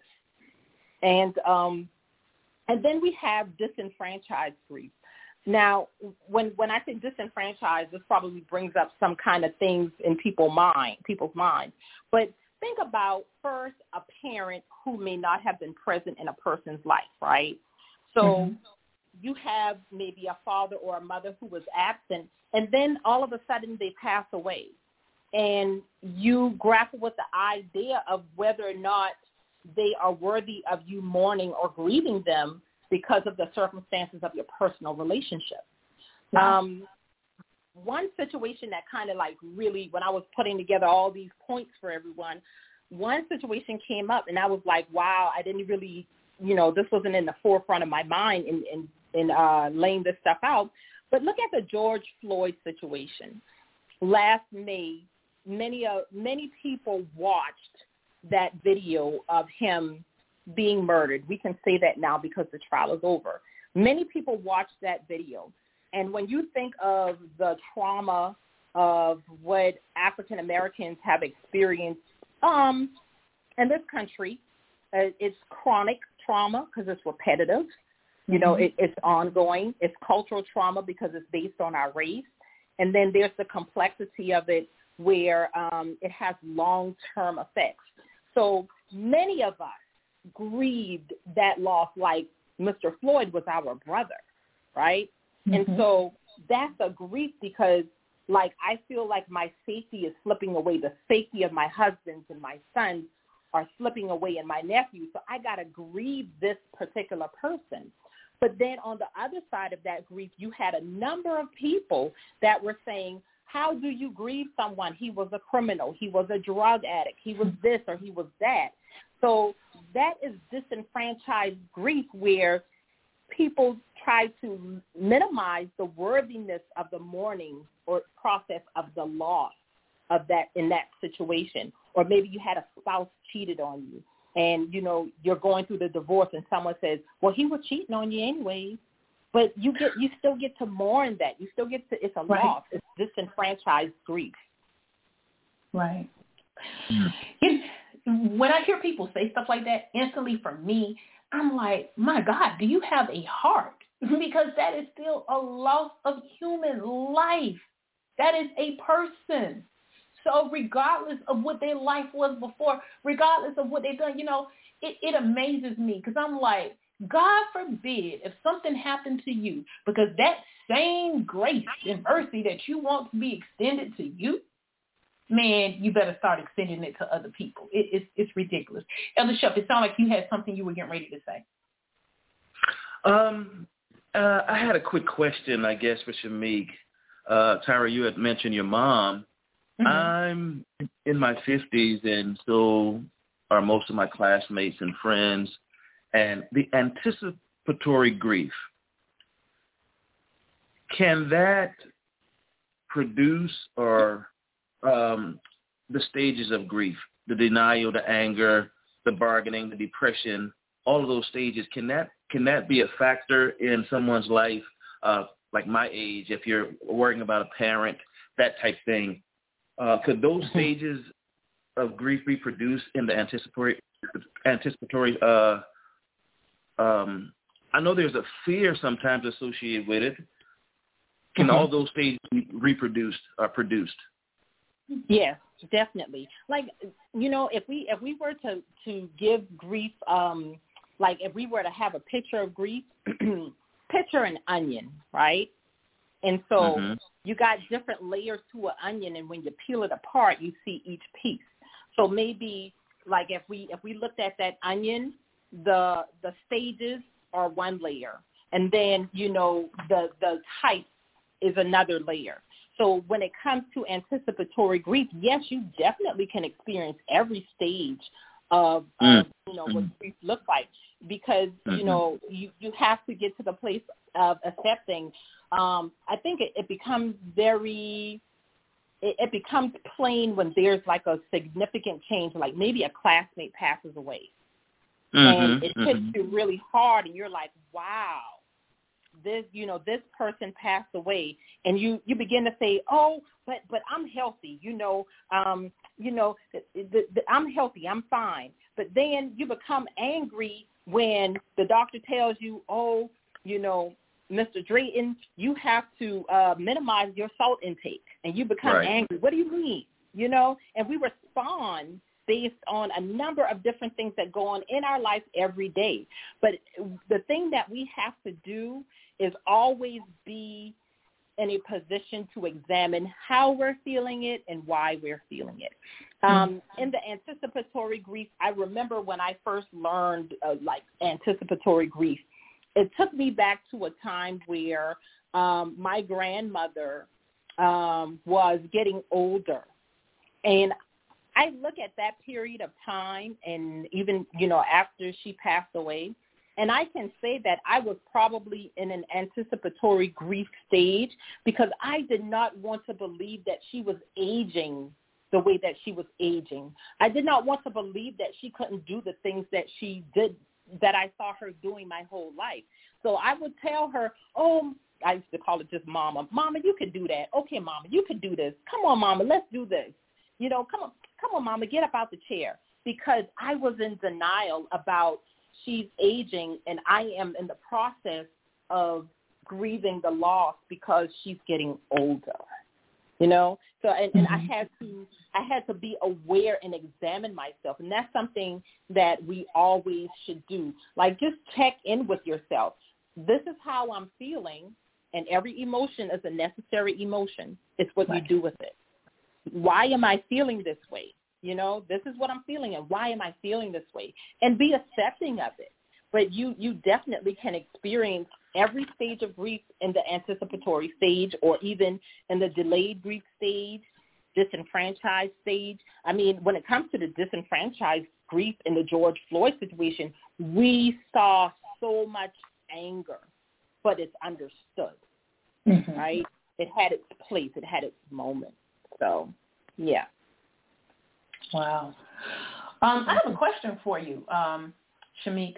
E: And um, and then we have disenfranchised grief. Now, when when I say disenfranchised, this probably brings up some kind of things in people's mind, people's minds. But think about first a parent who may not have been present in a person's life, right? So mm-hmm. you have maybe a father or a mother who was absent, and then all of a sudden they pass away, and you grapple with the idea of whether or not they are worthy of you mourning or grieving them because of the circumstances of your personal relationship. Um, one situation that kind of like really, when I was putting together all these points for everyone, one situation came up and I was like, wow, I didn't really, you know, this wasn't in the forefront of my mind in, in, in uh, laying this stuff out. But look at the George Floyd situation. Last May, many, uh, many people watched that video of him being murdered. We can say that now because the trial is over. Many people watched that video. And when you think of the trauma of what African Americans have experienced um, in this country, uh, it's chronic trauma because it's repetitive. You know, mm-hmm. it, it's ongoing. It's cultural trauma because it's based on our race. And then there's the complexity of it where um, it has long-term effects. So many of us grieved that loss like Mr. Floyd was our brother, right? Mm-hmm. And so that's a grief because like I feel like my safety is slipping away. The safety of my husbands and my sons are slipping away and my nephews. So I got to grieve this particular person. But then on the other side of that grief, you had a number of people that were saying, how do you grieve someone? He was a criminal. He was a drug addict. He was this or he was that. So that is disenfranchised grief where people try to minimize the worthiness of the mourning or process of the loss of that in that situation. Or maybe you had a spouse cheated on you. and you know you're going through the divorce and someone says, "Well, he was cheating on you anyway," but you get you still get to mourn that. You still get to it's a
D: right.
E: loss. It's disenfranchised grief.
D: Right. Mm. When I hear people say stuff like that, instantly for me, I'm like, my God, do you have a heart? [LAUGHS] because that is still a loss of human life. That is a person. So regardless of what their life was before, regardless of what they've done, you know, it, it amazes me because I'm like, God forbid if something happened to you because that same grace and mercy that you want to be extended to you, man, you better start extending it to other people. It, it's it's ridiculous. Elder Shuff, it sounded like you had something you were getting ready to say.
F: Um, uh, I had a quick question, I guess, for Shameek. Uh, Tyra, you had mentioned your mom. Mm-hmm. I'm in my 50s, and so are most of my classmates and friends. And the anticipatory grief, can that produce or um, the stages of grief, the denial, the anger, the bargaining, the depression, all of those stages, can that can that be a factor in someone's life, uh, like my age, if you're worrying about a parent, that type thing? Uh, could those [LAUGHS] stages of grief be produced in the anticipatory anticipatory uh, um, I know there's a fear sometimes associated with it. Can mm-hmm. all those stages be reproduced or produced?
E: Yes, definitely. Like you know, if we if we were to to give grief um like if we were to have a picture of grief, [CLEARS THROAT] picture an onion, right? And so mm-hmm. you got different layers to an onion, and when you peel it apart, you see each piece. So maybe like if we if we looked at that onion, the the stages are one layer, and then you know the the type is another layer. So when it comes to anticipatory grief, yes, you definitely can experience every stage of, mm. of you know what grief looks like because mm-hmm. you know you you have to get to the place of accepting. Um, I think it, it becomes very it, it becomes plain when there's like a significant change, like maybe a classmate passes away, mm-hmm. and it hits mm-hmm. you really hard, and you're like, wow, this you know this person passed away. And you you begin to say oh but but i'm healthy you know um you know i'm healthy i'm fine. But then you become angry when the doctor tells you oh you know mr drayton you have to uh minimize your salt intake. And you become right. angry. What do you mean? You know? And we respond based on a number of different things that go on in our life every day. But the thing that we have to do is always be in a position to examine how we're feeling it and why we're feeling it. Um, in the anticipatory grief, I remember when I first learned uh, like anticipatory grief, it took me back to a time where um, my grandmother um, was getting older. And I look at that period of time and even, you know, after she passed away, and I can say that I was probably in an anticipatory grief stage because I did not want to believe that she was aging the way that she was aging. I did not want to believe that she couldn't do the things that she did that I saw her doing my whole life. So I would tell her, "Oh, I used to call it just mama. Mama, you could do that. Okay, mama, you could do this. Come on, mama, let's do this. You know, come on, come on, mama, get up out the chair." Because I was in denial about she's aging and I am in the process of grieving the loss because she's getting older. You know? So and, and I mm-hmm. had to I had to be aware and examine myself. And that's something that we always should do. Like just check in with yourself. This is how I'm feeling and every emotion is a necessary emotion. It's what right. you do with it. Why am I feeling this way? You know, this is what I'm feeling and why am I feeling this way? And be accepting of it. But you, you definitely can experience every stage of grief in the anticipatory stage or even in the delayed grief stage, disenfranchised stage. I mean, when it comes to the disenfranchised grief in the George Floyd situation, we saw so much anger, but it's understood, mm-hmm. right? It had its place. It had its moment. So, yeah.
D: Wow. Um, I have a question for you, um, Shameek.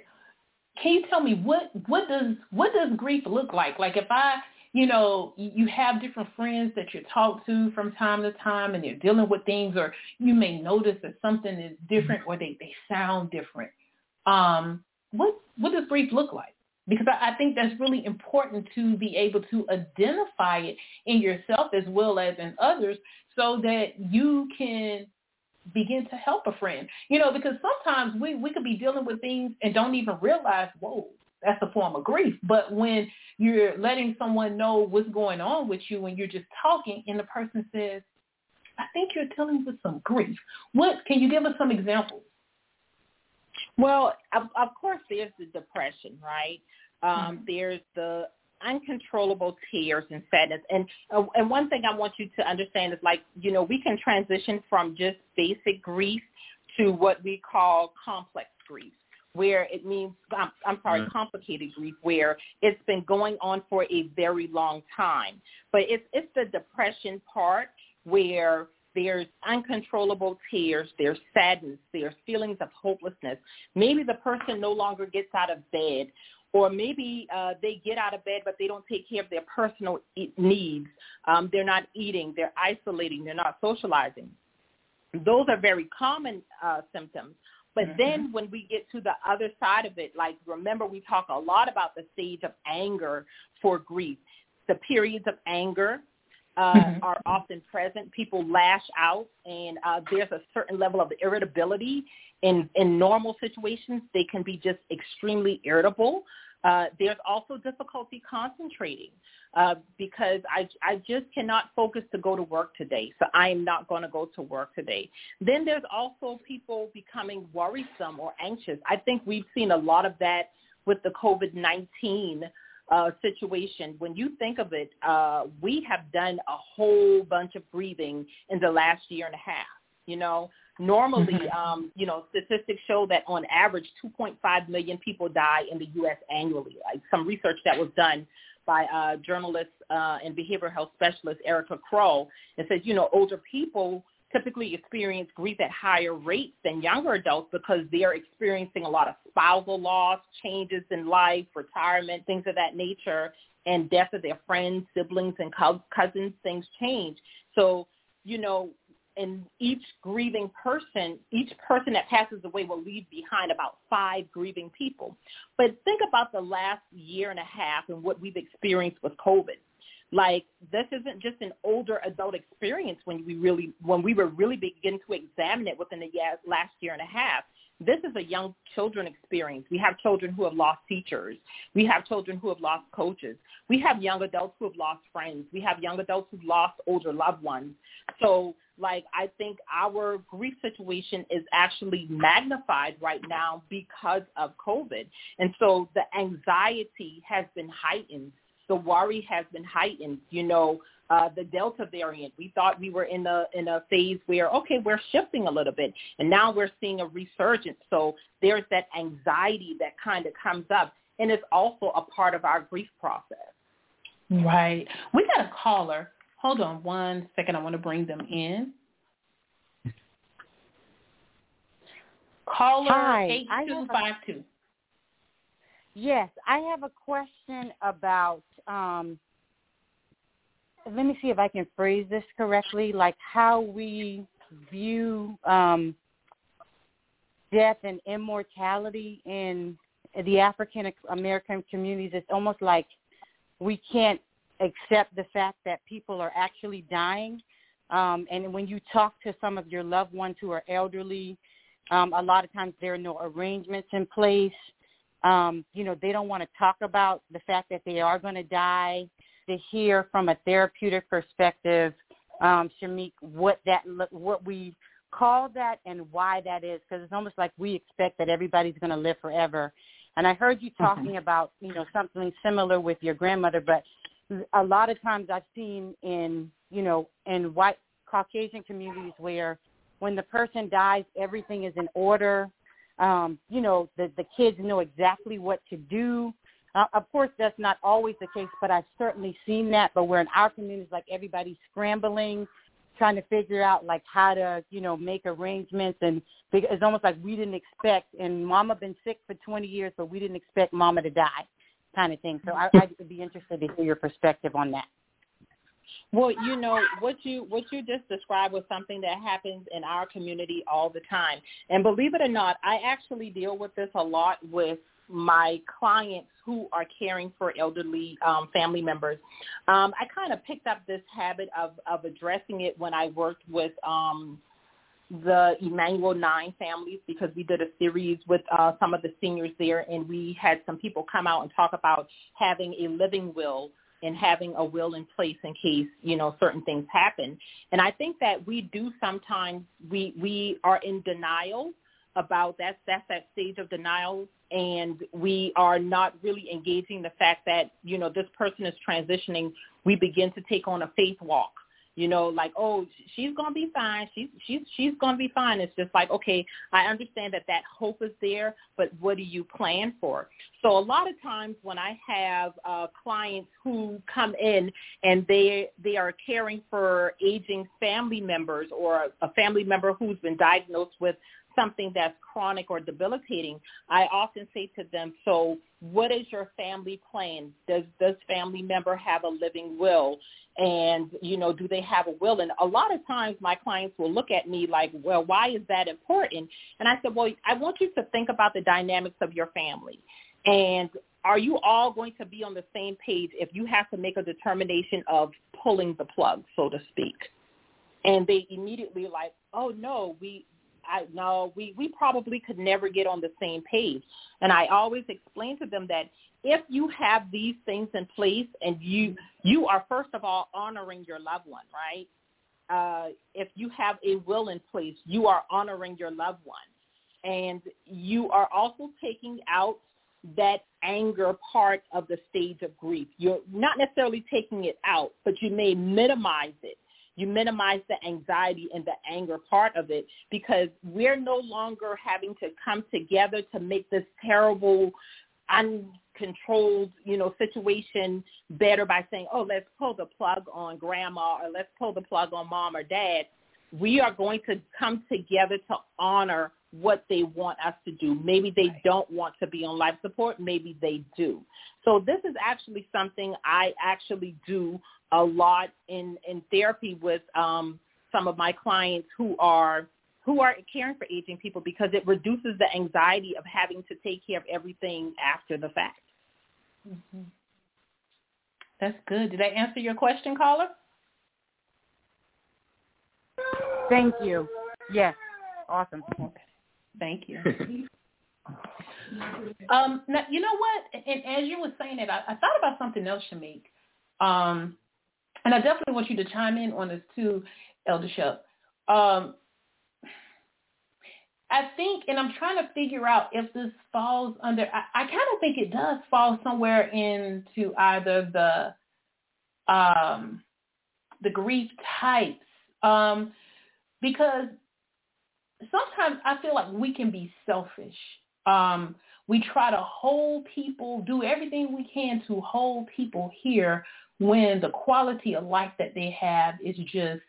D: Can you tell me what what does what does grief look like? Like if I you know, you have different friends that you talk to from time to time and they're dealing with things or you may notice that something is different or they, they sound different. Um, what what does grief look like? Because I, I think that's really important to be able to identify it in yourself as well as in others so that you can begin to help a friend. You know, because sometimes we, we could be dealing with things and don't even realize, whoa, that's a form of grief. But when you're letting someone know what's going on with you and you're just talking and the person says, I think you're dealing with some grief. What can you give us some examples?
E: Well, of, of course, there's the depression, right? Um, mm-hmm. There's the uncontrollable tears and sadness. And uh, and one thing I want you to understand is like, you know, we can transition from just basic grief to what we call complex grief where it means I'm, I'm sorry, mm-hmm. complicated grief, where it's been going on for a very long time. But it's it's the depression part where there's uncontrollable tears, there's sadness, there's feelings of hopelessness. Maybe the person no longer gets out of bed, or maybe uh, they get out of bed but they don't take care of their personal e- needs. Um, they're not eating, they're isolating, they're not socializing. Those are very common uh, symptoms. But mm-hmm. then when we get to the other side of it, like remember we talk a lot about the stage of anger for grief. The periods of anger uh, mm-hmm. are often present. People lash out, and uh, there's a certain level of irritability. In in normal situations, they can be just extremely irritable. Uh, there's also difficulty concentrating uh, because I, I just cannot focus to go to work today. So I am not going to go to work today. Then there's also people becoming worrisome or anxious. I think we've seen a lot of that with the COVID-19 uh, situation. When you think of it, uh, we have done a whole bunch of grieving in the last year and a half. You know, Normally, mm-hmm. um, you know, statistics show that on average, 2.5 million people die in the U.S. annually. Like some research that was done by uh, journalist uh, and behavioral health specialist Erica Crow, it says, you know, older people typically experience grief at higher rates than younger adults because they are experiencing a lot of spousal loss, changes in life, retirement, things of that nature, and death of their friends, siblings, and cousins. Things change. So, you know, and each grieving person, each person that passes away will leave behind about five grieving people. But think about the last year and a half and what we've experienced with COVID. Like this isn't just an older adult experience when we really, when we were really begin to examine it within the last year and a half. This is a young children experience. We have children who have lost teachers. We have children who have lost coaches. We have young adults who have lost friends. We have young adults who've lost older loved ones. So like I think our grief situation is actually magnified right now because of COVID. And so the anxiety has been heightened. The worry has been heightened. You know, uh, the Delta variant, we thought we were in a in a phase where okay, we're shifting a little bit, and now we're seeing a resurgence. So there's that anxiety that kind of comes up, and it's also a part of our grief process.
D: Right. We got a caller. Hold on one second. I want to bring them in. Caller Hi, 8252.
G: Yes, I have a question about, um, let me see if I can phrase this correctly, like how we view um, death and immortality in the African American communities. It's almost like we can't accept the fact that people are actually dying. Um, and when you talk to some of your loved ones who are elderly, um, a lot of times there are no arrangements in place. Um, you know, they don't want to talk about the fact that they are going to die. To hear from a therapeutic perspective, um, Shameek, what that what we call that and why that is, because it's almost like we expect that everybody's going to live forever. And I heard you talking mm-hmm. about you know something similar with your grandmother, but a lot of times I've seen in you know in white Caucasian communities where when the person dies, everything is in order. Um, you know, the, the kids know exactly what to do. Uh, of course, that's not always the case, but I've certainly seen that. But where in our communities, like everybody's scrambling trying to figure out like how to you know make arrangements and it's almost like we didn't expect and mama been sick for 20 years but we didn't expect mama to die kind of thing so I, i'd be interested to hear your perspective on that
E: well, you know what you what you just described was something that happens in our community all the time. And believe it or not, I actually deal with this a lot with my clients who are caring for elderly um, family members. Um, I kind of picked up this habit of of addressing it when I worked with um, the Emanuel Nine families because we did a series with uh, some of the seniors there, and we had some people come out and talk about having a living will and having a will in place in case you know certain things happen. And i think that we do sometimes we we are in denial about that that's that stage of denial. And we are not really engaging the fact that you know this person is transitioning. We begin to take on a faith walk you know, like, oh, she's gonna be fine. She's she's she's gonna be fine. It's just like, okay, I understand that that hope is there, but what do you plan for? So a lot of times when I have uh, clients who come in and they they are caring for aging family members or a family member who's been diagnosed with something that's chronic or debilitating, I often say to them, so what is your family plan? Does this family member have a living will? And, you know, do they have a will? And a lot of times my clients will look at me like, well, why is that important? And I said, well, I want you to think about the dynamics of your family. And are you all going to be on the same page if you have to make a determination of pulling the plug, so to speak? And they immediately like, oh no, we I no, we we probably could never get on the same page. And I always explain to them that if you have these things in place and you you are first of all honoring your loved one, right? Uh, if you have a will in place, you are honoring your loved one, and you are also taking out that anger part of the stage of grief. You're not necessarily taking it out, but you may minimize it you minimize the anxiety and the anger part of it because we're no longer having to come together to make this terrible uncontrolled, you know, situation better by saying, oh, let's pull the plug on grandma or let's pull the plug on mom or dad. We are going to come together to honor what they want us to do. Maybe they right. don't want to be on life support. Maybe they do. So this is actually something I actually do a lot in in therapy with um, some of my clients who are who are caring for aging people because it reduces the anxiety of having to take care of everything after the fact.
D: Mm-hmm. That's good. Did I answer your question, caller?
G: Thank you. Yes. Awesome.
D: Okay. Thank you. [LAUGHS] um, now, you know what? And as you were saying it, I, I thought about something else, Shameek. Um, and I definitely want you to chime in on this too, Elder Shep. Um, I think, and I'm trying to figure out if this falls under, I, I kind of think it does fall somewhere into either the, um, the grief types, um, because sometimes I feel like we can be selfish. Um, we try to hold people, do everything we can to hold people here when the quality of life that they have is just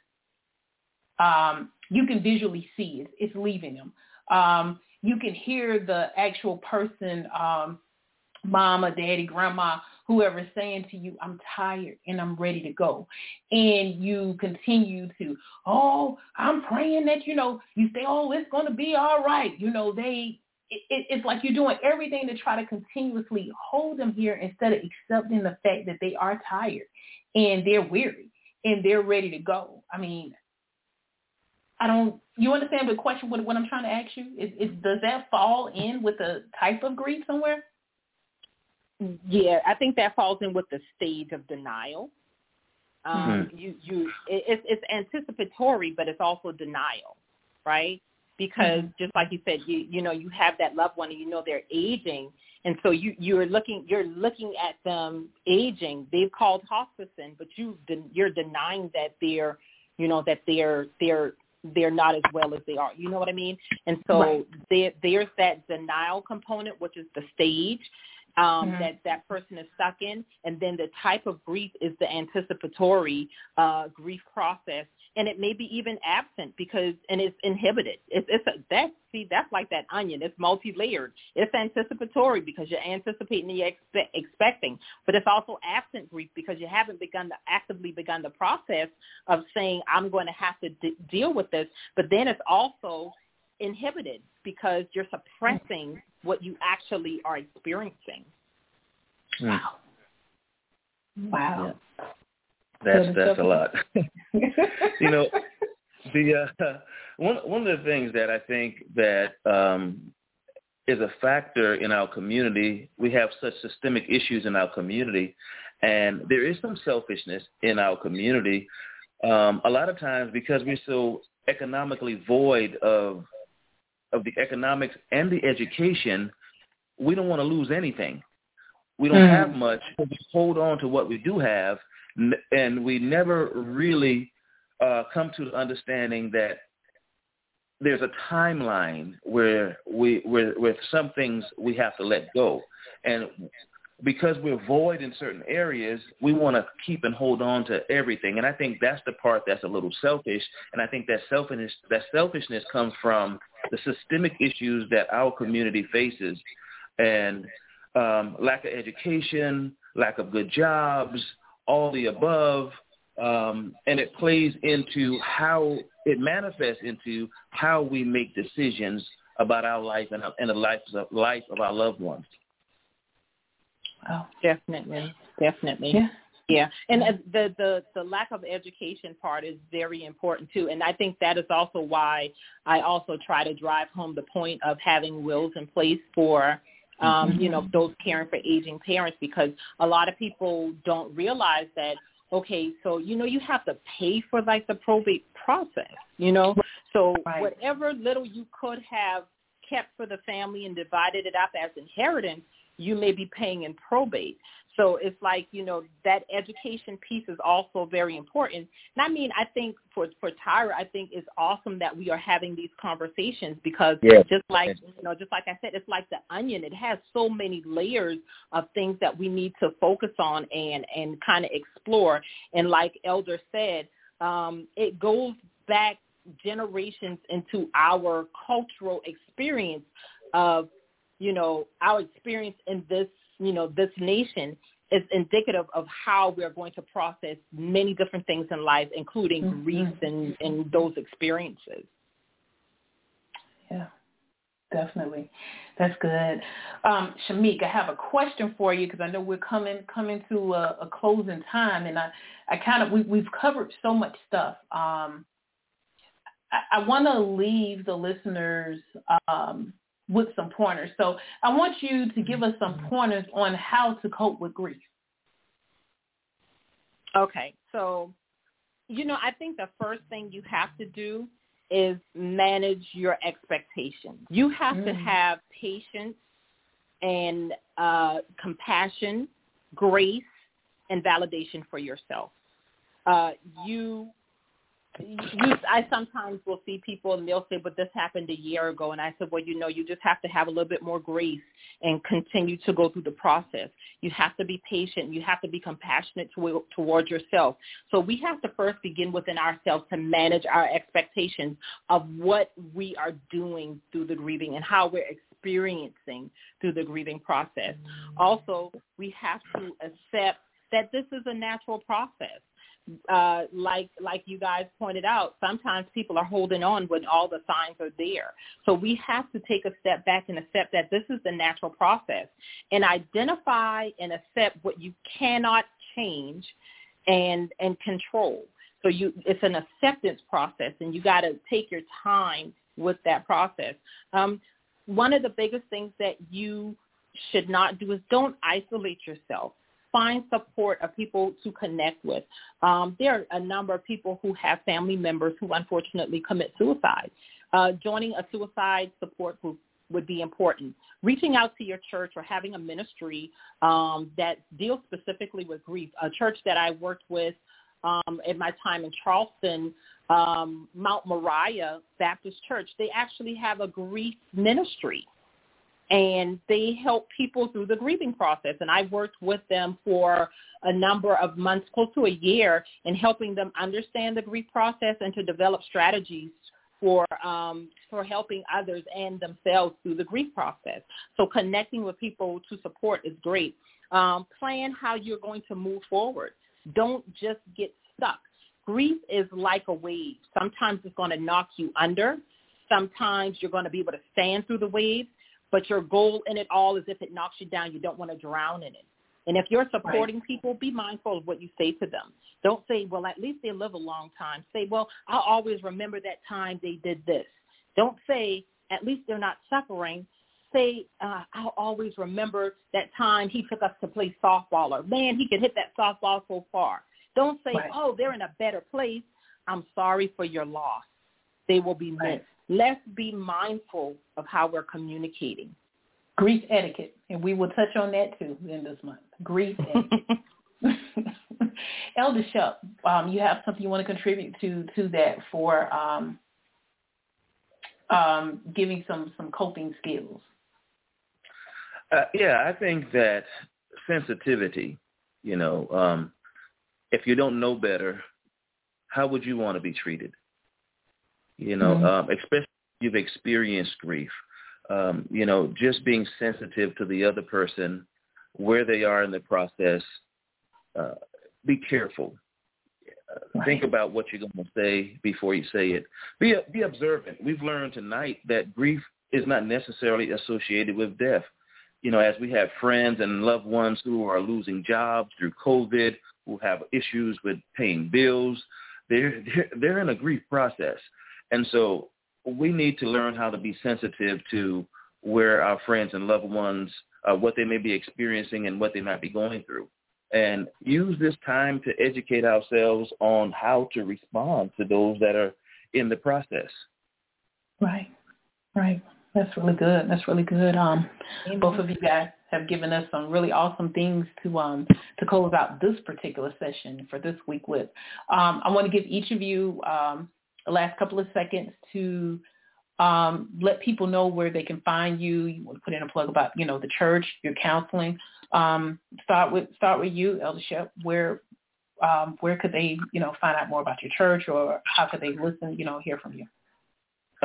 D: um, you can visually see it. It's leaving them. Um, you can hear the actual person, um, mama, daddy, grandma, whoever saying to you, I'm tired and I'm ready to go. And you continue to, oh, I'm praying that, you know, you say, oh, it's going to be all right. You know, they it, it's like you're doing everything to try to continuously hold them here instead of accepting the fact that they are tired and they're weary and they're ready to go. I mean, I don't. You understand the question? What, what I'm trying to ask you is, is, does that fall in with a type of grief somewhere?
E: Yeah, I think that falls in with the stage of denial. Um, mm-hmm. You, you, it, it's, it's anticipatory, but it's also denial, right? because mm-hmm. just like you said, you you know you have that loved one and you know they're aging, and so you you're looking you're looking at them aging. They've called hospice in, but you you're denying that they're you know that they're they're they're not as well as they are. You know what I mean? And so right. there there's that denial component, which is the stage. Um,
D: Mhm.
E: that that person is stuck in, and then the type of grief is the anticipatory uh, grief process, and it may be even absent because and it's inhibited. It's it's a, that see that's like that onion. It's multi-layered. It's anticipatory because you're anticipating and you're expe- expecting, but it's also absent grief because you haven't begun to actively begun the process of saying I'm going to have to d- deal with this. But then it's also inhibited because you're suppressing what you actually are experiencing.
F: Mm.
D: Wow.
F: That's
D: Good
F: that's a lot. [LAUGHS] you know, the uh, [LAUGHS] one one of the things that I think that um, is a factor in our community. We have such systemic issues in our community, and there is some selfishness in our community. Um, a lot of times because we're so economically void of of the economics and the education, we don't want to lose anything. We don't
D: Mhm.
F: have much. We hold on to what we do have, and we never really uh, come to the understanding that there's a timeline where we where with some things we have to let go, and because we're void in certain areas, we want to keep and hold on to everything. And I think that's the part that's a little selfish. And I think that selfishness that selfishness comes from the systemic issues that our community faces, and um, lack of education, lack of good jobs, all the above, um, and it plays into how it manifests into how we make decisions about our life and, and the of, life of our loved ones.
D: Wow.
E: Definitely, definitely.
D: Yeah.
E: Yeah, and uh, the the the lack of education part is very important too, and I think that is also why I also try to drive home the point of having wills in place for um, you know those caring for aging parents because a lot of people don't realize that okay, so you know you have to pay for like the probate process, you know, so
D: Right.
E: whatever little you could have kept for the family and divided it up as inheritance, you may be paying in probate. So it's like, you know, that education piece is also very important. And I mean, I think for for Tyra, I think it's awesome that we are having these conversations because
F: Yeah.
E: just like you know, just like I said, it's like the onion. It has so many layers of things that we need to focus on and and kind of explore. And like Elder said, um, it goes back generations into our cultural experience of you know our experience in this you know this nation is indicative of how we're going to process many different things in life including
D: Mhm.
E: grief and and those experiences
D: Yeah, definitely. That's good. Um, Shameek, I have a question for you because I know we're coming coming to a, a closing time, and I, I kind of we, we've covered so much stuff. Um, I, I want to leave the listeners um, with some pointers. So I want you to give us some pointers on how to cope with grief.
E: Okay, so you know, I think the first thing you have to do is manage your expectations. You have to
D: Mm.
E: have patience and uh, compassion, grace, and validation for yourself. Uh, you, you, I sometimes will see people and they'll say, "But this happened a year ago," and I said, "Well, you know, you just have to have a little bit more grace and continue to go through the process. You have to be patient. You have to be compassionate to, towards yourself. So we have to first begin within ourselves to manage our expectations of what we are doing through the grieving and how we're experiencing through the grieving process. Mm-hmm. Also, we have to accept that this is a natural process. Uh, like like you guys pointed out, sometimes people are holding on when all the signs are there. So we have to take a step back and accept that this is the natural process and identify and accept what you cannot change and and control. So you it's an acceptance process and you got to take your time with that process. Um, one of the biggest things that you should not do is don't isolate yourself find support of people to connect with. Um, there are a number of people who have family members who unfortunately commit suicide. Uh, joining a suicide support group would be important. Reaching out to your church or having a ministry um, that deals specifically with grief. A church that I worked with um, in my time in Charleston, um, Mount Moriah Baptist Church, they actually have a grief ministry and they help people through the grieving process. And I've worked with them for a number of months, close to a year, in helping them understand the grief process and to develop strategies for um, for helping others and themselves through the grief process. So connecting with people to support is great. Um, plan how you're going to move forward. Don't just get stuck. Grief is like a wave. Sometimes it's going to knock you under. Sometimes you're going to be able to stand through the wave. But your goal in it all is if it knocks you down, you don't want to drown in it. And if you're supporting right. people, be mindful of what you say to them. Don't say, well, at least they live a long time. Say, well, I'll always remember that time they did this. Don't say, at least they're not suffering. Say, uh, I'll always remember that time he took us to play softball or, man, he could hit that softball so far. Don't say, right. oh, they're in a better place. I'm sorry for your loss. They will be missed. Right. Let's be mindful of how we're communicating.
D: Grief etiquette, and we will touch on that too in this month. Grief [LAUGHS] etiquette. [LAUGHS] Elder Shep, um, you have something you want to contribute to to that for um, um, giving some some coping skills.
F: Uh, yeah, I think that sensitivity. You know, um, if you don't know better, how would you want to be treated? You know, mm-hmm. um, especially if you've experienced grief. Um, you know, just being sensitive to the other person, where they are in the process. Uh, be careful. Uh. Think about what you're going to say before you say it. Be be observant. We've learned tonight that grief is not necessarily associated with death. You know, as we have friends and loved ones who are losing jobs through COVID, who have issues with paying bills, they're they're, they're in a grief process. And so we need to learn how to be sensitive to where our friends and loved ones, uh, what they may be experiencing and what they might be going through. And use this time to educate ourselves on how to respond to those that are in the process.
D: Right, right. That's really good. That's really good. Um, both of you guys have given us some really awesome things to um to close out this particular session for this week with. Um, I want to give each of you um, the last couple of seconds to um, let people know where they can find you. You want to put in a plug about, you know, the church, your counseling. Um, start with start with you, Elder Shep. Where um, where could they, you know, find out more about your church, or how could they listen, you know, hear from you?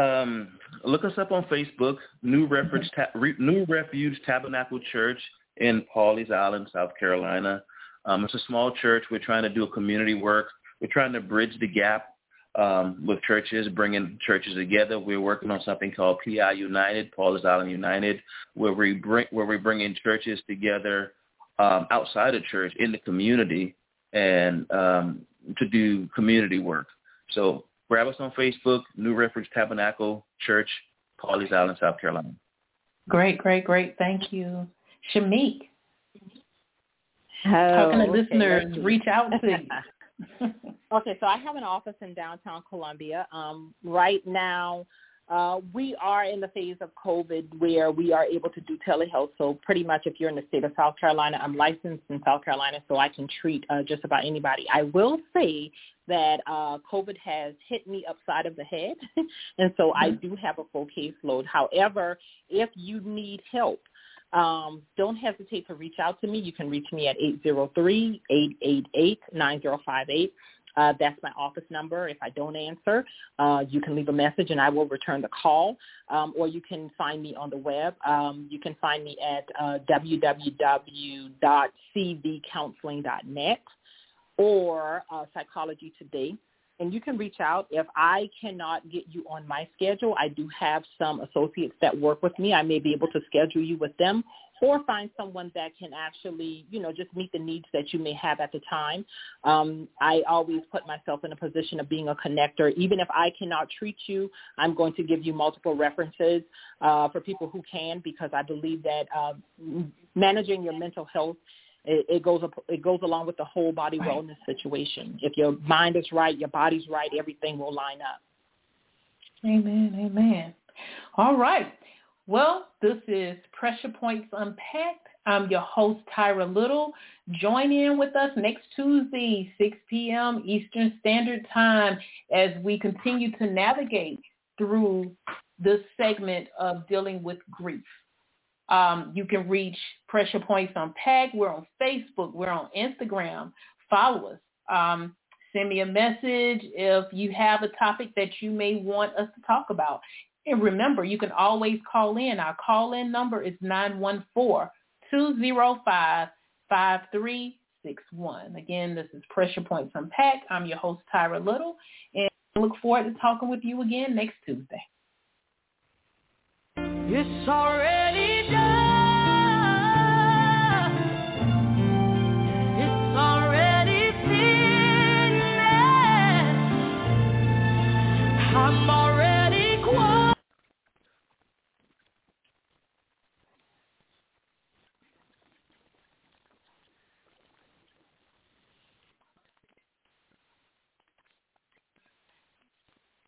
F: Um, look us up on Facebook, New Refuge, Ta- Re- New Refuge Tabernacle Church in Pawleys Island, South Carolina. Um, it's a small church. We're trying to do a community work. We're trying to bridge the gap um, with churches, bringing churches together. We're working on something called PI United, Pawleys Island United, where we bring where we bring in churches together um, outside of church in the community and um, to do community work. So grab us on Facebook, New Refuge Tabernacle Church, Pawleys Island, South Carolina.
D: Great, great, great. Thank you, Shameek.
E: Oh,
D: How can the okay, listeners reach out to you? [LAUGHS]
E: okay, so I have an office in downtown Columbia. Um, right now, uh, we are in the phase of COVID where we are able to do telehealth. So pretty much if you're in the state of South Carolina, I'm licensed in South Carolina, so I can treat uh, just about anybody. I will say that uh, COVID has hit me upside of the head, [LAUGHS] and so mm-hmm. I do have a full caseload. However, if you need help, um, don't hesitate to reach out to me. You can reach me at 803-888-9058. Uh, that's my office number. If I don't answer, uh, you can leave a message and I will return the call. Um, or you can find me on the web. Um, you can find me at uh, www.cvcounseling.net or uh, Psychology Today and you can reach out. If I cannot get you on my schedule, I do have some associates that work with me. I may be able to schedule you with them or find someone that can actually, you know, just meet the needs that you may have at the time. Um, I always put myself in a position of being a connector. Even if I cannot treat you, I'm going to give you multiple references uh, for people who can because I believe that uh, managing your mental health it, it goes up, it goes along with the whole body right. wellness situation. If your mind is right, your body's right, everything will line up.
D: Amen. Amen. All right. Well, this is Pressure Points Unpacked. I'm your host, Tyra Little. Join in with us next Tuesday, 6 p.m. Eastern Standard Time as we continue to navigate through this segment of dealing with grief. Um, you can reach Pressure Points Unpacked. We're on Facebook. We're on Instagram. Follow us. Um, send me a message if you have a topic that you may want us to talk about. And remember, you can always call in. Our call-in number is 914-205-5361. Again, this is Pressure Points Unpacked. I'm your host, Tyra Little, and I look forward to talking with you again next Tuesday.
B: It's already.